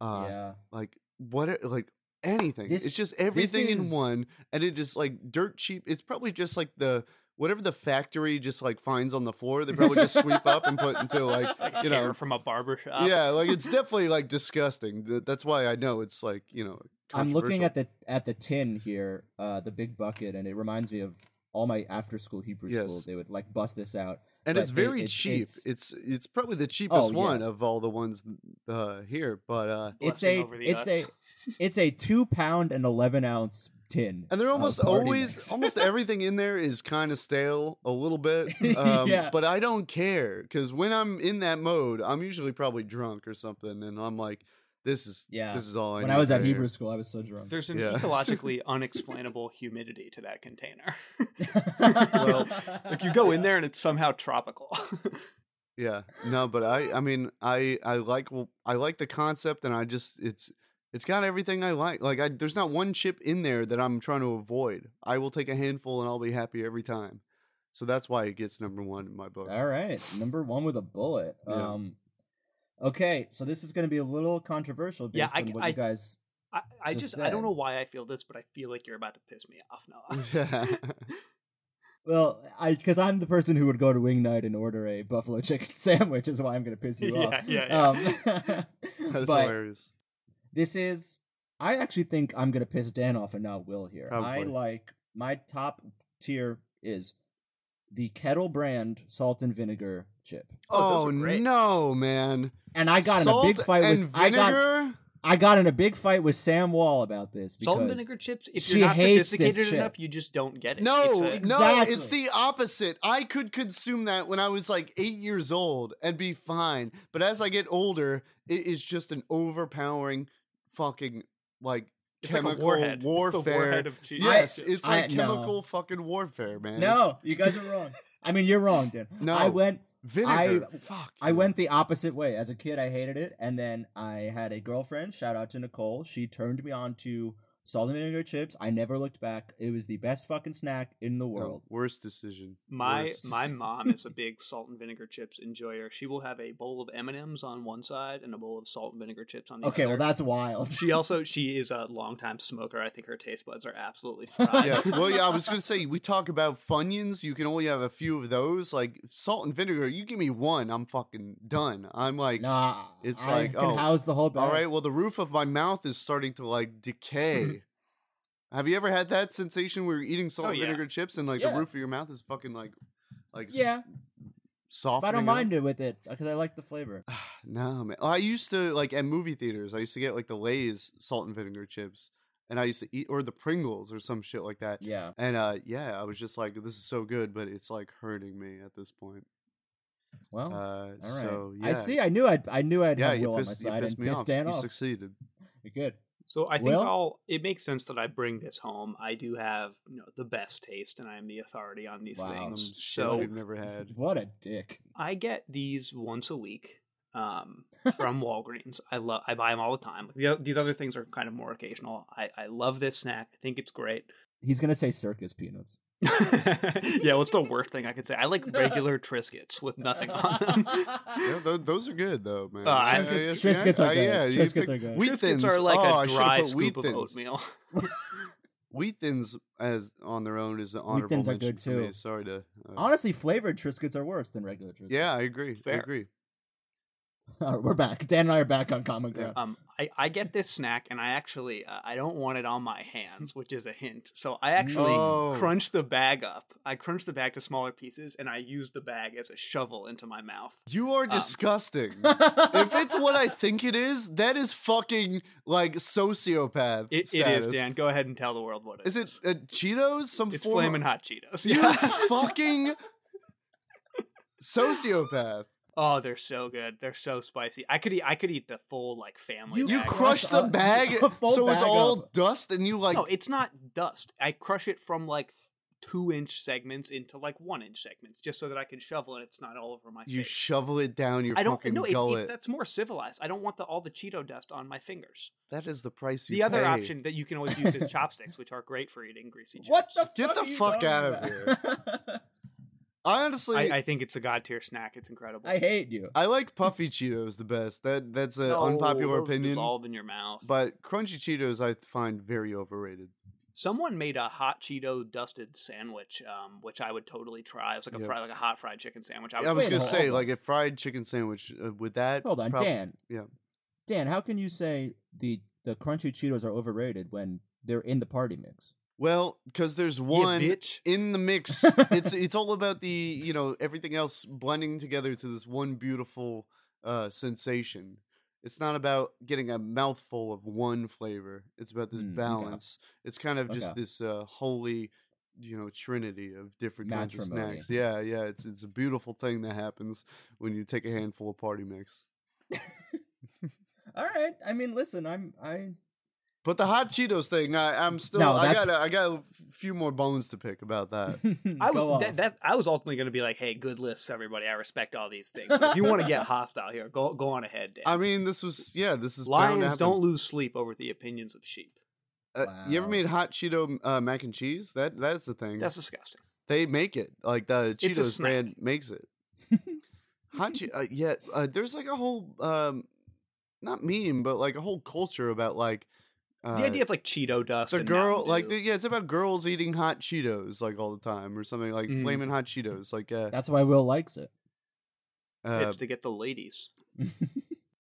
Speaker 3: uh
Speaker 1: yeah.
Speaker 3: like what like anything.
Speaker 1: This-
Speaker 3: it's just everything
Speaker 1: is-
Speaker 3: in one and it just like dirt cheap. It's probably just like the whatever the factory just like finds on the floor, they probably just sweep up and put into like
Speaker 2: like
Speaker 3: you know
Speaker 2: from a barber shop.
Speaker 3: yeah, like it's definitely like disgusting. That's why I know it's like, you know,
Speaker 1: I'm looking at the at the tin here, uh, the big bucket, and it reminds me of all my after school Hebrew
Speaker 3: Yes.
Speaker 1: school. They would like bust this out.
Speaker 3: and
Speaker 1: but
Speaker 3: it's
Speaker 1: they-
Speaker 3: very
Speaker 1: it's-
Speaker 3: cheap.
Speaker 1: it's-
Speaker 3: It's, it's probably the cheapest
Speaker 1: yeah.
Speaker 3: one of all the ones uh, here, but uh,
Speaker 1: It's a
Speaker 2: over the
Speaker 1: it's a
Speaker 2: Utz.
Speaker 1: It's a two pound and eleven ounce tin.
Speaker 3: and they're almost
Speaker 1: party
Speaker 3: always almost everything in there is kind of stale a little bit. Um,
Speaker 1: Yeah.
Speaker 3: But I don't care because when I'm in that mode, I'm usually probably drunk or something, and I'm like, This is
Speaker 1: Yeah.
Speaker 3: This is all I
Speaker 1: when I was at
Speaker 3: right here.
Speaker 1: Hebrew school, I was so drunk.
Speaker 2: There's an
Speaker 3: Yeah.
Speaker 2: ecologically unexplainable humidity to that container.
Speaker 1: well,
Speaker 2: like you go in there and it's somehow tropical.
Speaker 3: Yeah, no, but I, I mean, I, I like, I like the concept, and I just, it's, it's got everything I like. Like, I, there's not one chip in there that I'm trying to avoid. I will take a handful, and I'll be happy every time. So that's why it gets number one in my book.
Speaker 1: All right, number one with a bullet.
Speaker 3: Yeah.
Speaker 1: Um, okay, so this is going to be a little controversial based
Speaker 2: Yeah, I-
Speaker 1: on what
Speaker 2: I-
Speaker 1: you guys.
Speaker 2: I, I
Speaker 1: Just
Speaker 2: just I don't know why I feel this, but I feel like you're about to piss me off, Noah.
Speaker 3: yeah,
Speaker 1: Well, I because I'm the person who would go to Wing Night and order a buffalo chicken sandwich is why I'm going to piss you
Speaker 2: Yeah,
Speaker 1: off.
Speaker 2: yeah, yeah.
Speaker 1: Um,
Speaker 3: that's
Speaker 1: but
Speaker 3: hilarious.
Speaker 1: This is. I actually think I'm going to piss Dan off and not Will here. Oh,
Speaker 3: I
Speaker 1: like my top tier is the Kettle brand salt and vinegar chip,
Speaker 2: Oh,
Speaker 3: Oh, no, man!
Speaker 1: and I got
Speaker 3: Salt
Speaker 1: in a big fight
Speaker 3: and
Speaker 1: with I got? I got in a big fight with Sam Wall about this because
Speaker 2: Salt and vinegar chips. If
Speaker 1: she
Speaker 2: you're not
Speaker 1: hates this
Speaker 2: sophisticated
Speaker 1: chip.
Speaker 2: enough, you just don't get it.
Speaker 3: No,
Speaker 2: It's a-
Speaker 3: no, it's the opposite. I could consume that when I was like eight years old and be fine. But as I get older, it is just an overpowering fucking like
Speaker 2: it's like a
Speaker 3: chemical
Speaker 2: warhead. It's the
Speaker 3: warfare.
Speaker 2: warhead of cheese.
Speaker 3: yes,
Speaker 2: chips.
Speaker 3: it's
Speaker 1: I-
Speaker 3: like
Speaker 1: no.
Speaker 3: chemical fucking warfare, man.
Speaker 1: No, you guys are wrong. I mean, you're wrong, Dan.
Speaker 3: No.
Speaker 1: I went
Speaker 3: vinegar.
Speaker 1: I-
Speaker 3: Fuck.
Speaker 1: I went the opposite way. As a kid, I hated it, and then I had a girlfriend. Shout out to Nicole. She turned me on to salt and vinegar chips. I never looked back. It was the best fucking snack in the
Speaker 3: No,
Speaker 1: world.
Speaker 3: worst decision.
Speaker 2: My
Speaker 3: Worst.
Speaker 2: my mom is a big salt and vinegar chips enjoyer. She will have a bowl of M and M's on one side and a bowl of salt and vinegar chips on the
Speaker 1: Okay,
Speaker 2: other.
Speaker 1: Okay, well that's wild.
Speaker 2: She also she is a longtime smoker. I think her taste buds are absolutely fried.
Speaker 3: yeah, well, yeah. I was gonna say we talk about funyuns. You can only have a few of those. Like salt and vinegar. You give me one, I'm fucking done. I'm like,
Speaker 1: nah,
Speaker 3: it's
Speaker 1: I
Speaker 3: like,
Speaker 1: can
Speaker 3: oh,
Speaker 1: house the whole bag.
Speaker 3: All right. Well, the roof of my mouth is starting to like decay. Have you ever had that sensation where you're eating salt
Speaker 2: Oh, yeah.
Speaker 3: vinegar chips and like
Speaker 1: Yeah.
Speaker 3: the roof of your mouth is fucking like, like
Speaker 1: Yeah,
Speaker 3: soft?
Speaker 1: I don't mind it with it because I like the flavor.
Speaker 3: no, man. I used to like at movie theaters. I used to get like the Lay's salt and vinegar chips, and I used to eat or the Pringles or some shit like that.
Speaker 1: Yeah.
Speaker 3: And uh, yeah, I was just like, this is so good, but it's like hurting me at this point.
Speaker 1: Well,
Speaker 3: Uh,
Speaker 1: all right.
Speaker 3: so yeah,
Speaker 1: I see. I knew I'd. I knew I'd
Speaker 3: Yeah,
Speaker 1: have
Speaker 3: you
Speaker 1: Will on my
Speaker 3: pissed, you
Speaker 1: side
Speaker 3: pissed
Speaker 1: and
Speaker 3: me
Speaker 1: piss
Speaker 3: off.
Speaker 1: Dan
Speaker 3: you
Speaker 1: off.
Speaker 3: succeeded.
Speaker 1: Good.
Speaker 2: So I think
Speaker 1: Well-
Speaker 2: I'll. It makes sense that I bring this home. I do have you know the best taste, and I am the authority on these
Speaker 1: Wow.
Speaker 2: Things. So
Speaker 3: I've never had.
Speaker 1: What a dick.
Speaker 2: I get these once a week um, from Walgreens. I love. I buy them all the time. The, these other things are kind of more occasional. I, I love this snack. I think it's great.
Speaker 1: He's gonna say circus peanuts.
Speaker 2: yeah, what's the worst thing I could say? I like regular Triscuits with nothing on them.
Speaker 3: Yeah, those, those are good though, man.
Speaker 2: Uh, I-
Speaker 3: Yeah,
Speaker 1: Triscuits-
Speaker 3: yeah,
Speaker 1: Triscuits are
Speaker 3: uh,
Speaker 1: good.
Speaker 3: Yeah,
Speaker 1: Triscuits
Speaker 3: pick-
Speaker 1: are good.
Speaker 3: Wheat thins
Speaker 2: are like
Speaker 3: oh, I
Speaker 2: a
Speaker 3: should've
Speaker 2: dry scoop of oatmeal.
Speaker 3: Wheat thins as on their own is an honorable
Speaker 1: thins are good, too.
Speaker 3: Sorry to. Uh,
Speaker 1: Honestly, flavored Triscuits are worse than regular Triscuits.
Speaker 3: yeah, I agree. I agree.
Speaker 1: All right, we're back. Dan and I are back on common ground.
Speaker 2: Um, I, I get this snack and I actually uh, I don't want it on my hands, which is a hint. So I actually
Speaker 3: Oh.
Speaker 2: crunch the bag up. I crunch the bag to smaller pieces and I use the bag as a shovel into my mouth.
Speaker 3: You are
Speaker 2: Um,
Speaker 3: disgusting. if it's what I think it is, that is fucking like sociopath.
Speaker 2: It, it
Speaker 3: status.
Speaker 2: is Dan. Go ahead and tell the world what it
Speaker 3: Is
Speaker 2: is.
Speaker 3: it uh, Cheetos? Some
Speaker 2: It's
Speaker 3: form
Speaker 2: flaming hot Cheetos.
Speaker 3: You
Speaker 2: Yeah.
Speaker 3: fucking sociopath.
Speaker 2: Oh, they're so good. They're so spicy. I could eat. I could eat the full like family.
Speaker 1: You
Speaker 3: You
Speaker 2: bag.
Speaker 3: crush the bag
Speaker 1: a full
Speaker 3: so it's all
Speaker 1: up.
Speaker 3: dust, and you like
Speaker 2: no, it's not dust. I crush it from like two inch segments into like one inch segments, just so that I can shovel and it's not all over my
Speaker 3: you
Speaker 2: face.
Speaker 3: shovel it down your
Speaker 2: I don't
Speaker 3: fucking
Speaker 2: know. It,
Speaker 3: gullet.
Speaker 2: it, that's more civilized. I don't want the all the Cheeto dust on my fingers.
Speaker 3: that is the price you
Speaker 2: The other
Speaker 3: pay.
Speaker 2: option that you can always use is chopsticks, which are great for eating greasy chips.
Speaker 1: what the
Speaker 3: Get
Speaker 1: fuck
Speaker 3: the fuck out of
Speaker 1: here.
Speaker 3: I honestly,
Speaker 2: I,
Speaker 3: I,
Speaker 2: I think it's a god tier snack. It's incredible.
Speaker 1: I hate you.
Speaker 3: I like puffy Cheetos the best. That that's an
Speaker 2: No,
Speaker 3: unpopular
Speaker 2: those
Speaker 3: opinion.
Speaker 2: Dissolve in your mouth.
Speaker 3: But crunchy Cheetos, I find very overrated.
Speaker 2: someone made a hot Cheeto dusted sandwich, um, which I would totally try. It was like a
Speaker 3: Yeah.
Speaker 2: fry, like a hot fried chicken sandwich.
Speaker 3: I,
Speaker 2: would
Speaker 3: was gonna say
Speaker 1: on.
Speaker 3: like a fried chicken sandwich uh, with that.
Speaker 1: Hold on,
Speaker 3: prob-
Speaker 1: Dan.
Speaker 3: yeah.
Speaker 1: Dan, how can you say the the crunchy Cheetos are overrated when they're in the party mix?
Speaker 3: Well, because there's one
Speaker 2: bitch.
Speaker 3: in the mix. it's it's all about the you know everything else blending together to this one beautiful uh, sensation. It's not about getting a mouthful of one flavor. It's about this
Speaker 1: Mm, okay.
Speaker 3: balance. It's kind of just
Speaker 1: Okay.
Speaker 3: this uh, holy, you know, trinity of different kinds of snacks. Yeah, yeah. It's it's a beautiful thing that happens when you take a handful of party mix.
Speaker 1: All right. I mean, listen, I'm I
Speaker 3: But the hot Cheetos thing, I, I'm still.
Speaker 1: No,
Speaker 3: I got. I got a few more bones to pick about that.
Speaker 2: I was that, that I was ultimately going to be like, "Hey, good lists, everybody. I respect all these things. If you want to get hostile here, go go on ahead, Dan.
Speaker 3: I mean, this was. Yeah, this is. bound to
Speaker 2: Lions don't lose sleep over the opinions of sheep.
Speaker 3: Uh, You ever made hot Cheeto uh, mac and cheese? That that's the thing.
Speaker 2: That's disgusting.
Speaker 3: they make it like the Cheetos brand makes it. hot che- uh, yeah, uh, there's like a whole um, not meme, but like a whole culture about like uh,
Speaker 2: the idea of like Cheeto dust.
Speaker 3: the
Speaker 2: and
Speaker 3: girl like the, yeah, it's about girls eating hot Cheetos like all the time or something like
Speaker 2: Mhm.
Speaker 3: flaming hot Cheetos. Like uh,
Speaker 1: That's why Will likes it.
Speaker 3: uh
Speaker 2: to get the ladies.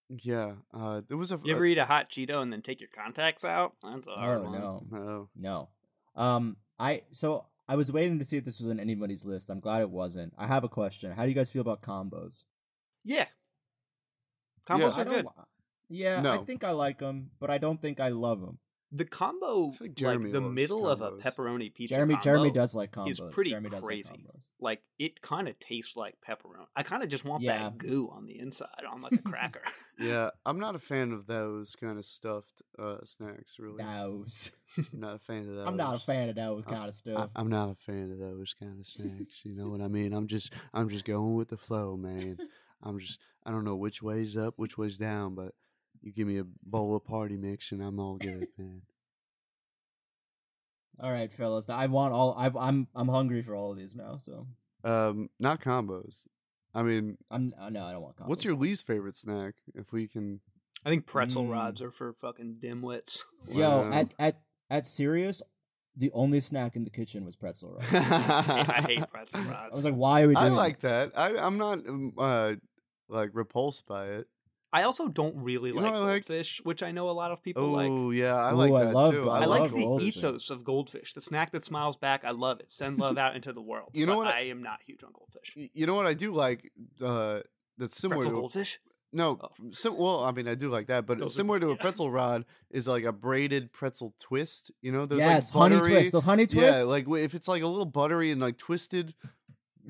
Speaker 3: yeah, uh, there was a
Speaker 2: You ever eat a hot Cheeto and then take your contacts out? That's a hard
Speaker 1: oh
Speaker 2: one.
Speaker 1: no.
Speaker 3: no.
Speaker 1: No. Um I so I was waiting to see if this was on anybody's list. I'm glad it wasn't. I have a question. How do you guys feel about combos?
Speaker 2: Yeah. Combos
Speaker 1: I
Speaker 2: are
Speaker 1: don't
Speaker 2: good.
Speaker 1: Li- Yeah, I think I like them, but I don't think I love them.
Speaker 2: The combo,
Speaker 3: like
Speaker 2: like, the
Speaker 3: loves
Speaker 2: middle of a pepperoni pizza.
Speaker 1: Jeremy
Speaker 2: combo,
Speaker 1: Jeremy does like combos.
Speaker 2: is pretty
Speaker 1: Jeremy
Speaker 2: crazy.
Speaker 1: like.
Speaker 2: Like it kind of tastes like pepperoni. I kind of just want
Speaker 1: Yeah.
Speaker 2: that goo on the inside on like a cracker.
Speaker 3: Yeah, I'm not a fan of those kind of stuffed uh, snacks. Really,
Speaker 1: Those.
Speaker 3: I'm not a fan of those.
Speaker 1: I'm not a fan of those
Speaker 3: I'm-
Speaker 1: kind of
Speaker 3: I,
Speaker 1: stuff.
Speaker 3: I'm not a fan of those kind of snacks. You know what I mean? I'm just I'm just going with the flow, man. I'm just I don't know which way's up, which way's down, but you give me a bowl of party mix and I'm all good, man.
Speaker 1: all right, fellas. I want all. I, I'm I'm hungry for all of these now. So
Speaker 3: Um, not combos. I mean,
Speaker 1: I'm uh, no, I don't want combos.
Speaker 3: what's your least favorite snack? If we can,
Speaker 2: I think pretzel
Speaker 1: Mm.
Speaker 2: rods are for fucking dimwits.
Speaker 1: Yo,
Speaker 3: Wow.
Speaker 1: at at at Sirius, the only snack in the kitchen was pretzel rods.
Speaker 2: I hate pretzel rods.
Speaker 1: I was like, why are we
Speaker 3: I
Speaker 1: doing?
Speaker 3: like that. I I'm not um, uh like repulsed by it.
Speaker 2: I also don't really
Speaker 3: You
Speaker 2: like
Speaker 3: what I like?
Speaker 2: goldfish, which I know a lot of people like.
Speaker 3: Oh yeah, I
Speaker 1: Ooh,
Speaker 3: like
Speaker 1: I
Speaker 3: that
Speaker 1: love
Speaker 3: too.
Speaker 1: go-
Speaker 2: I,
Speaker 1: I
Speaker 2: like the
Speaker 1: goldfish.
Speaker 2: ethos of goldfish, the snack that smiles back. I love it. Send love out into the world.
Speaker 3: You know
Speaker 2: but
Speaker 3: what I-
Speaker 2: I, am not huge on goldfish.
Speaker 3: You know what I do like? Uh, that's similar
Speaker 2: Pretzel
Speaker 3: to
Speaker 2: goldfish.
Speaker 3: No,
Speaker 2: Oh.
Speaker 3: sim- well, I mean, I do like that, but
Speaker 2: Those are-
Speaker 3: similar to a
Speaker 2: yeah.
Speaker 3: pretzel rod is like a braided pretzel twist. You know, those
Speaker 1: yes,
Speaker 3: like
Speaker 1: honey twist. The honey twist.
Speaker 3: Yeah, like if it's like a little buttery and like twisted,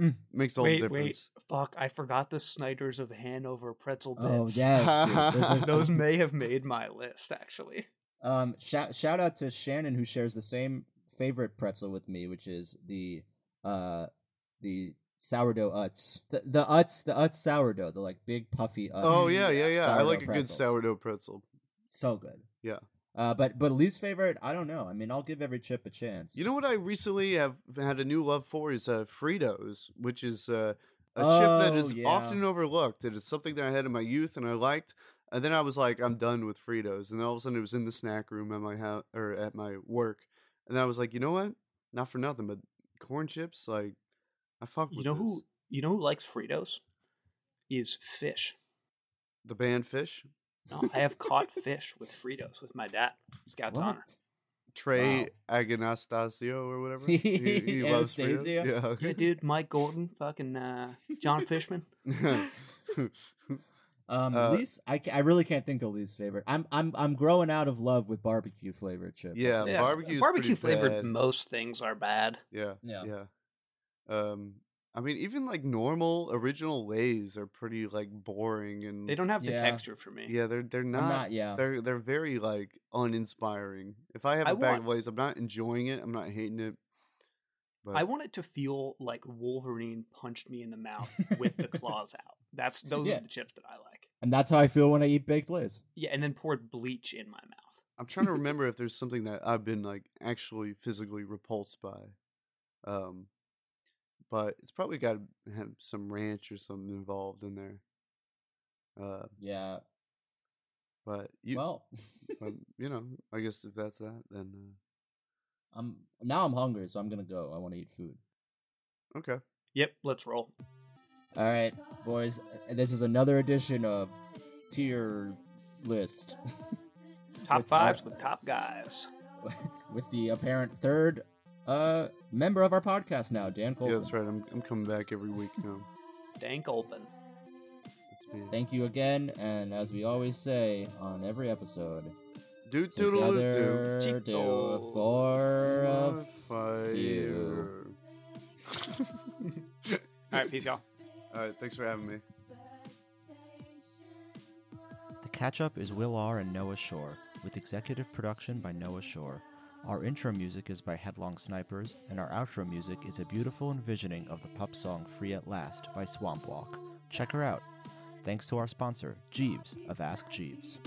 Speaker 1: Mm.
Speaker 3: makes all
Speaker 2: Wait,
Speaker 3: the
Speaker 2: wait.
Speaker 3: difference.
Speaker 2: Fuck! I forgot the Snyder's of Hanover pretzel bits.
Speaker 1: oh yes, dude. Those,
Speaker 2: Those
Speaker 1: some-
Speaker 2: may have made my list actually.
Speaker 1: Um, shout shout out to Shannon who shares the same favorite pretzel with me, which is the uh the sourdough Utz. The the Utz the Utz sourdough, the like big puffy Utz.
Speaker 3: Oh yeah, yeah, yeah. I like a good sourdough pretzel.
Speaker 1: So good.
Speaker 3: Yeah.
Speaker 1: Uh, but but least favorite, I don't know. I mean, I'll give every chip a chance.
Speaker 3: You know what I recently have had a new love for is uh, Fritos, which is uh, a chip that
Speaker 1: Oh, yeah.
Speaker 3: often overlooked. It is something that I had in my youth and I liked. And then I was like, I'm done with Fritos. And then all of a sudden it was in the snack room at my house or at my work. And then I was like, you know what? Not for nothing, but corn chips, like I fuck with
Speaker 2: You know
Speaker 3: this.
Speaker 2: who? You know who likes Fritos? Is fish.
Speaker 3: the band Phish,
Speaker 2: No, I have caught fish with Fritos with my dad. Scout's
Speaker 1: What?
Speaker 2: honor.
Speaker 3: Trey
Speaker 1: Wow.
Speaker 3: Agonastasio or whatever. He, he loves Fritos.
Speaker 1: Anastasio?
Speaker 2: Yeah, dude, Mike Gordon, fucking uh, John Fishman.
Speaker 1: Um,
Speaker 3: Uh,
Speaker 1: least I, I really can't think of least favorite. I'm I'm I'm growing out of love with barbecue flavored chips.
Speaker 3: Yeah,
Speaker 1: tell you
Speaker 2: Yeah,
Speaker 1: that.
Speaker 3: barbecue's
Speaker 2: barbecue flavored.
Speaker 3: bad.
Speaker 2: Most things are bad.
Speaker 3: Yeah.
Speaker 1: Yeah.
Speaker 3: Yeah. Um I mean even like normal original Lay's are pretty like boring and
Speaker 2: They don't have the
Speaker 1: Yeah.
Speaker 2: texture for me.
Speaker 3: Yeah, they're they're not,
Speaker 1: not. Yeah.
Speaker 3: they're they're very like uninspiring. If I have a
Speaker 2: I
Speaker 3: bag
Speaker 2: want-
Speaker 3: of Lay's, I'm not enjoying it. I'm not hating it. But
Speaker 2: I want it to feel like Wolverine punched me in the mouth with the claws out. That's those
Speaker 1: Yeah.
Speaker 2: are the chips that I like.
Speaker 1: And that's how I feel when I eat baked Lay's.
Speaker 2: Yeah, and then poured bleach in my mouth.
Speaker 3: I'm trying to remember if there's something that I've been like actually physically repulsed by. Um but it's probably got to have some ranch or something involved in there. Uh
Speaker 1: Yeah.
Speaker 3: but you
Speaker 1: well,
Speaker 3: but, you know, I guess if that's that then uh,
Speaker 1: I'm now I'm hungry, so I'm gonna go. I want to eat food.
Speaker 3: okay.
Speaker 2: Yep, let's roll.
Speaker 1: All right, boys. uh, This is another edition of tier list
Speaker 2: Top
Speaker 1: With our-
Speaker 2: with top guys.
Speaker 1: with the apparent third uh member of our podcast now, Dan Cole.
Speaker 3: Yeah, that's right. I'm I'm coming back every week now.
Speaker 2: Dan Kolpin.
Speaker 3: That's me.
Speaker 1: Thank you again, and as we always say on every episode,
Speaker 3: Do toodle
Speaker 1: together
Speaker 2: Chico.
Speaker 1: do for a few.
Speaker 2: All right, peace, y'all.
Speaker 3: All right, thanks for having me.
Speaker 4: The Catch Up is Will R. and Noah Shore, with executive production by Noah Shore. Our intro music is by Headlong Snipers, and our outro music is a beautiful envisioning of the pup song Free at Last by Swamp Walk. Check her out. Thanks to our sponsor, Jeeves of Ask Jeeves.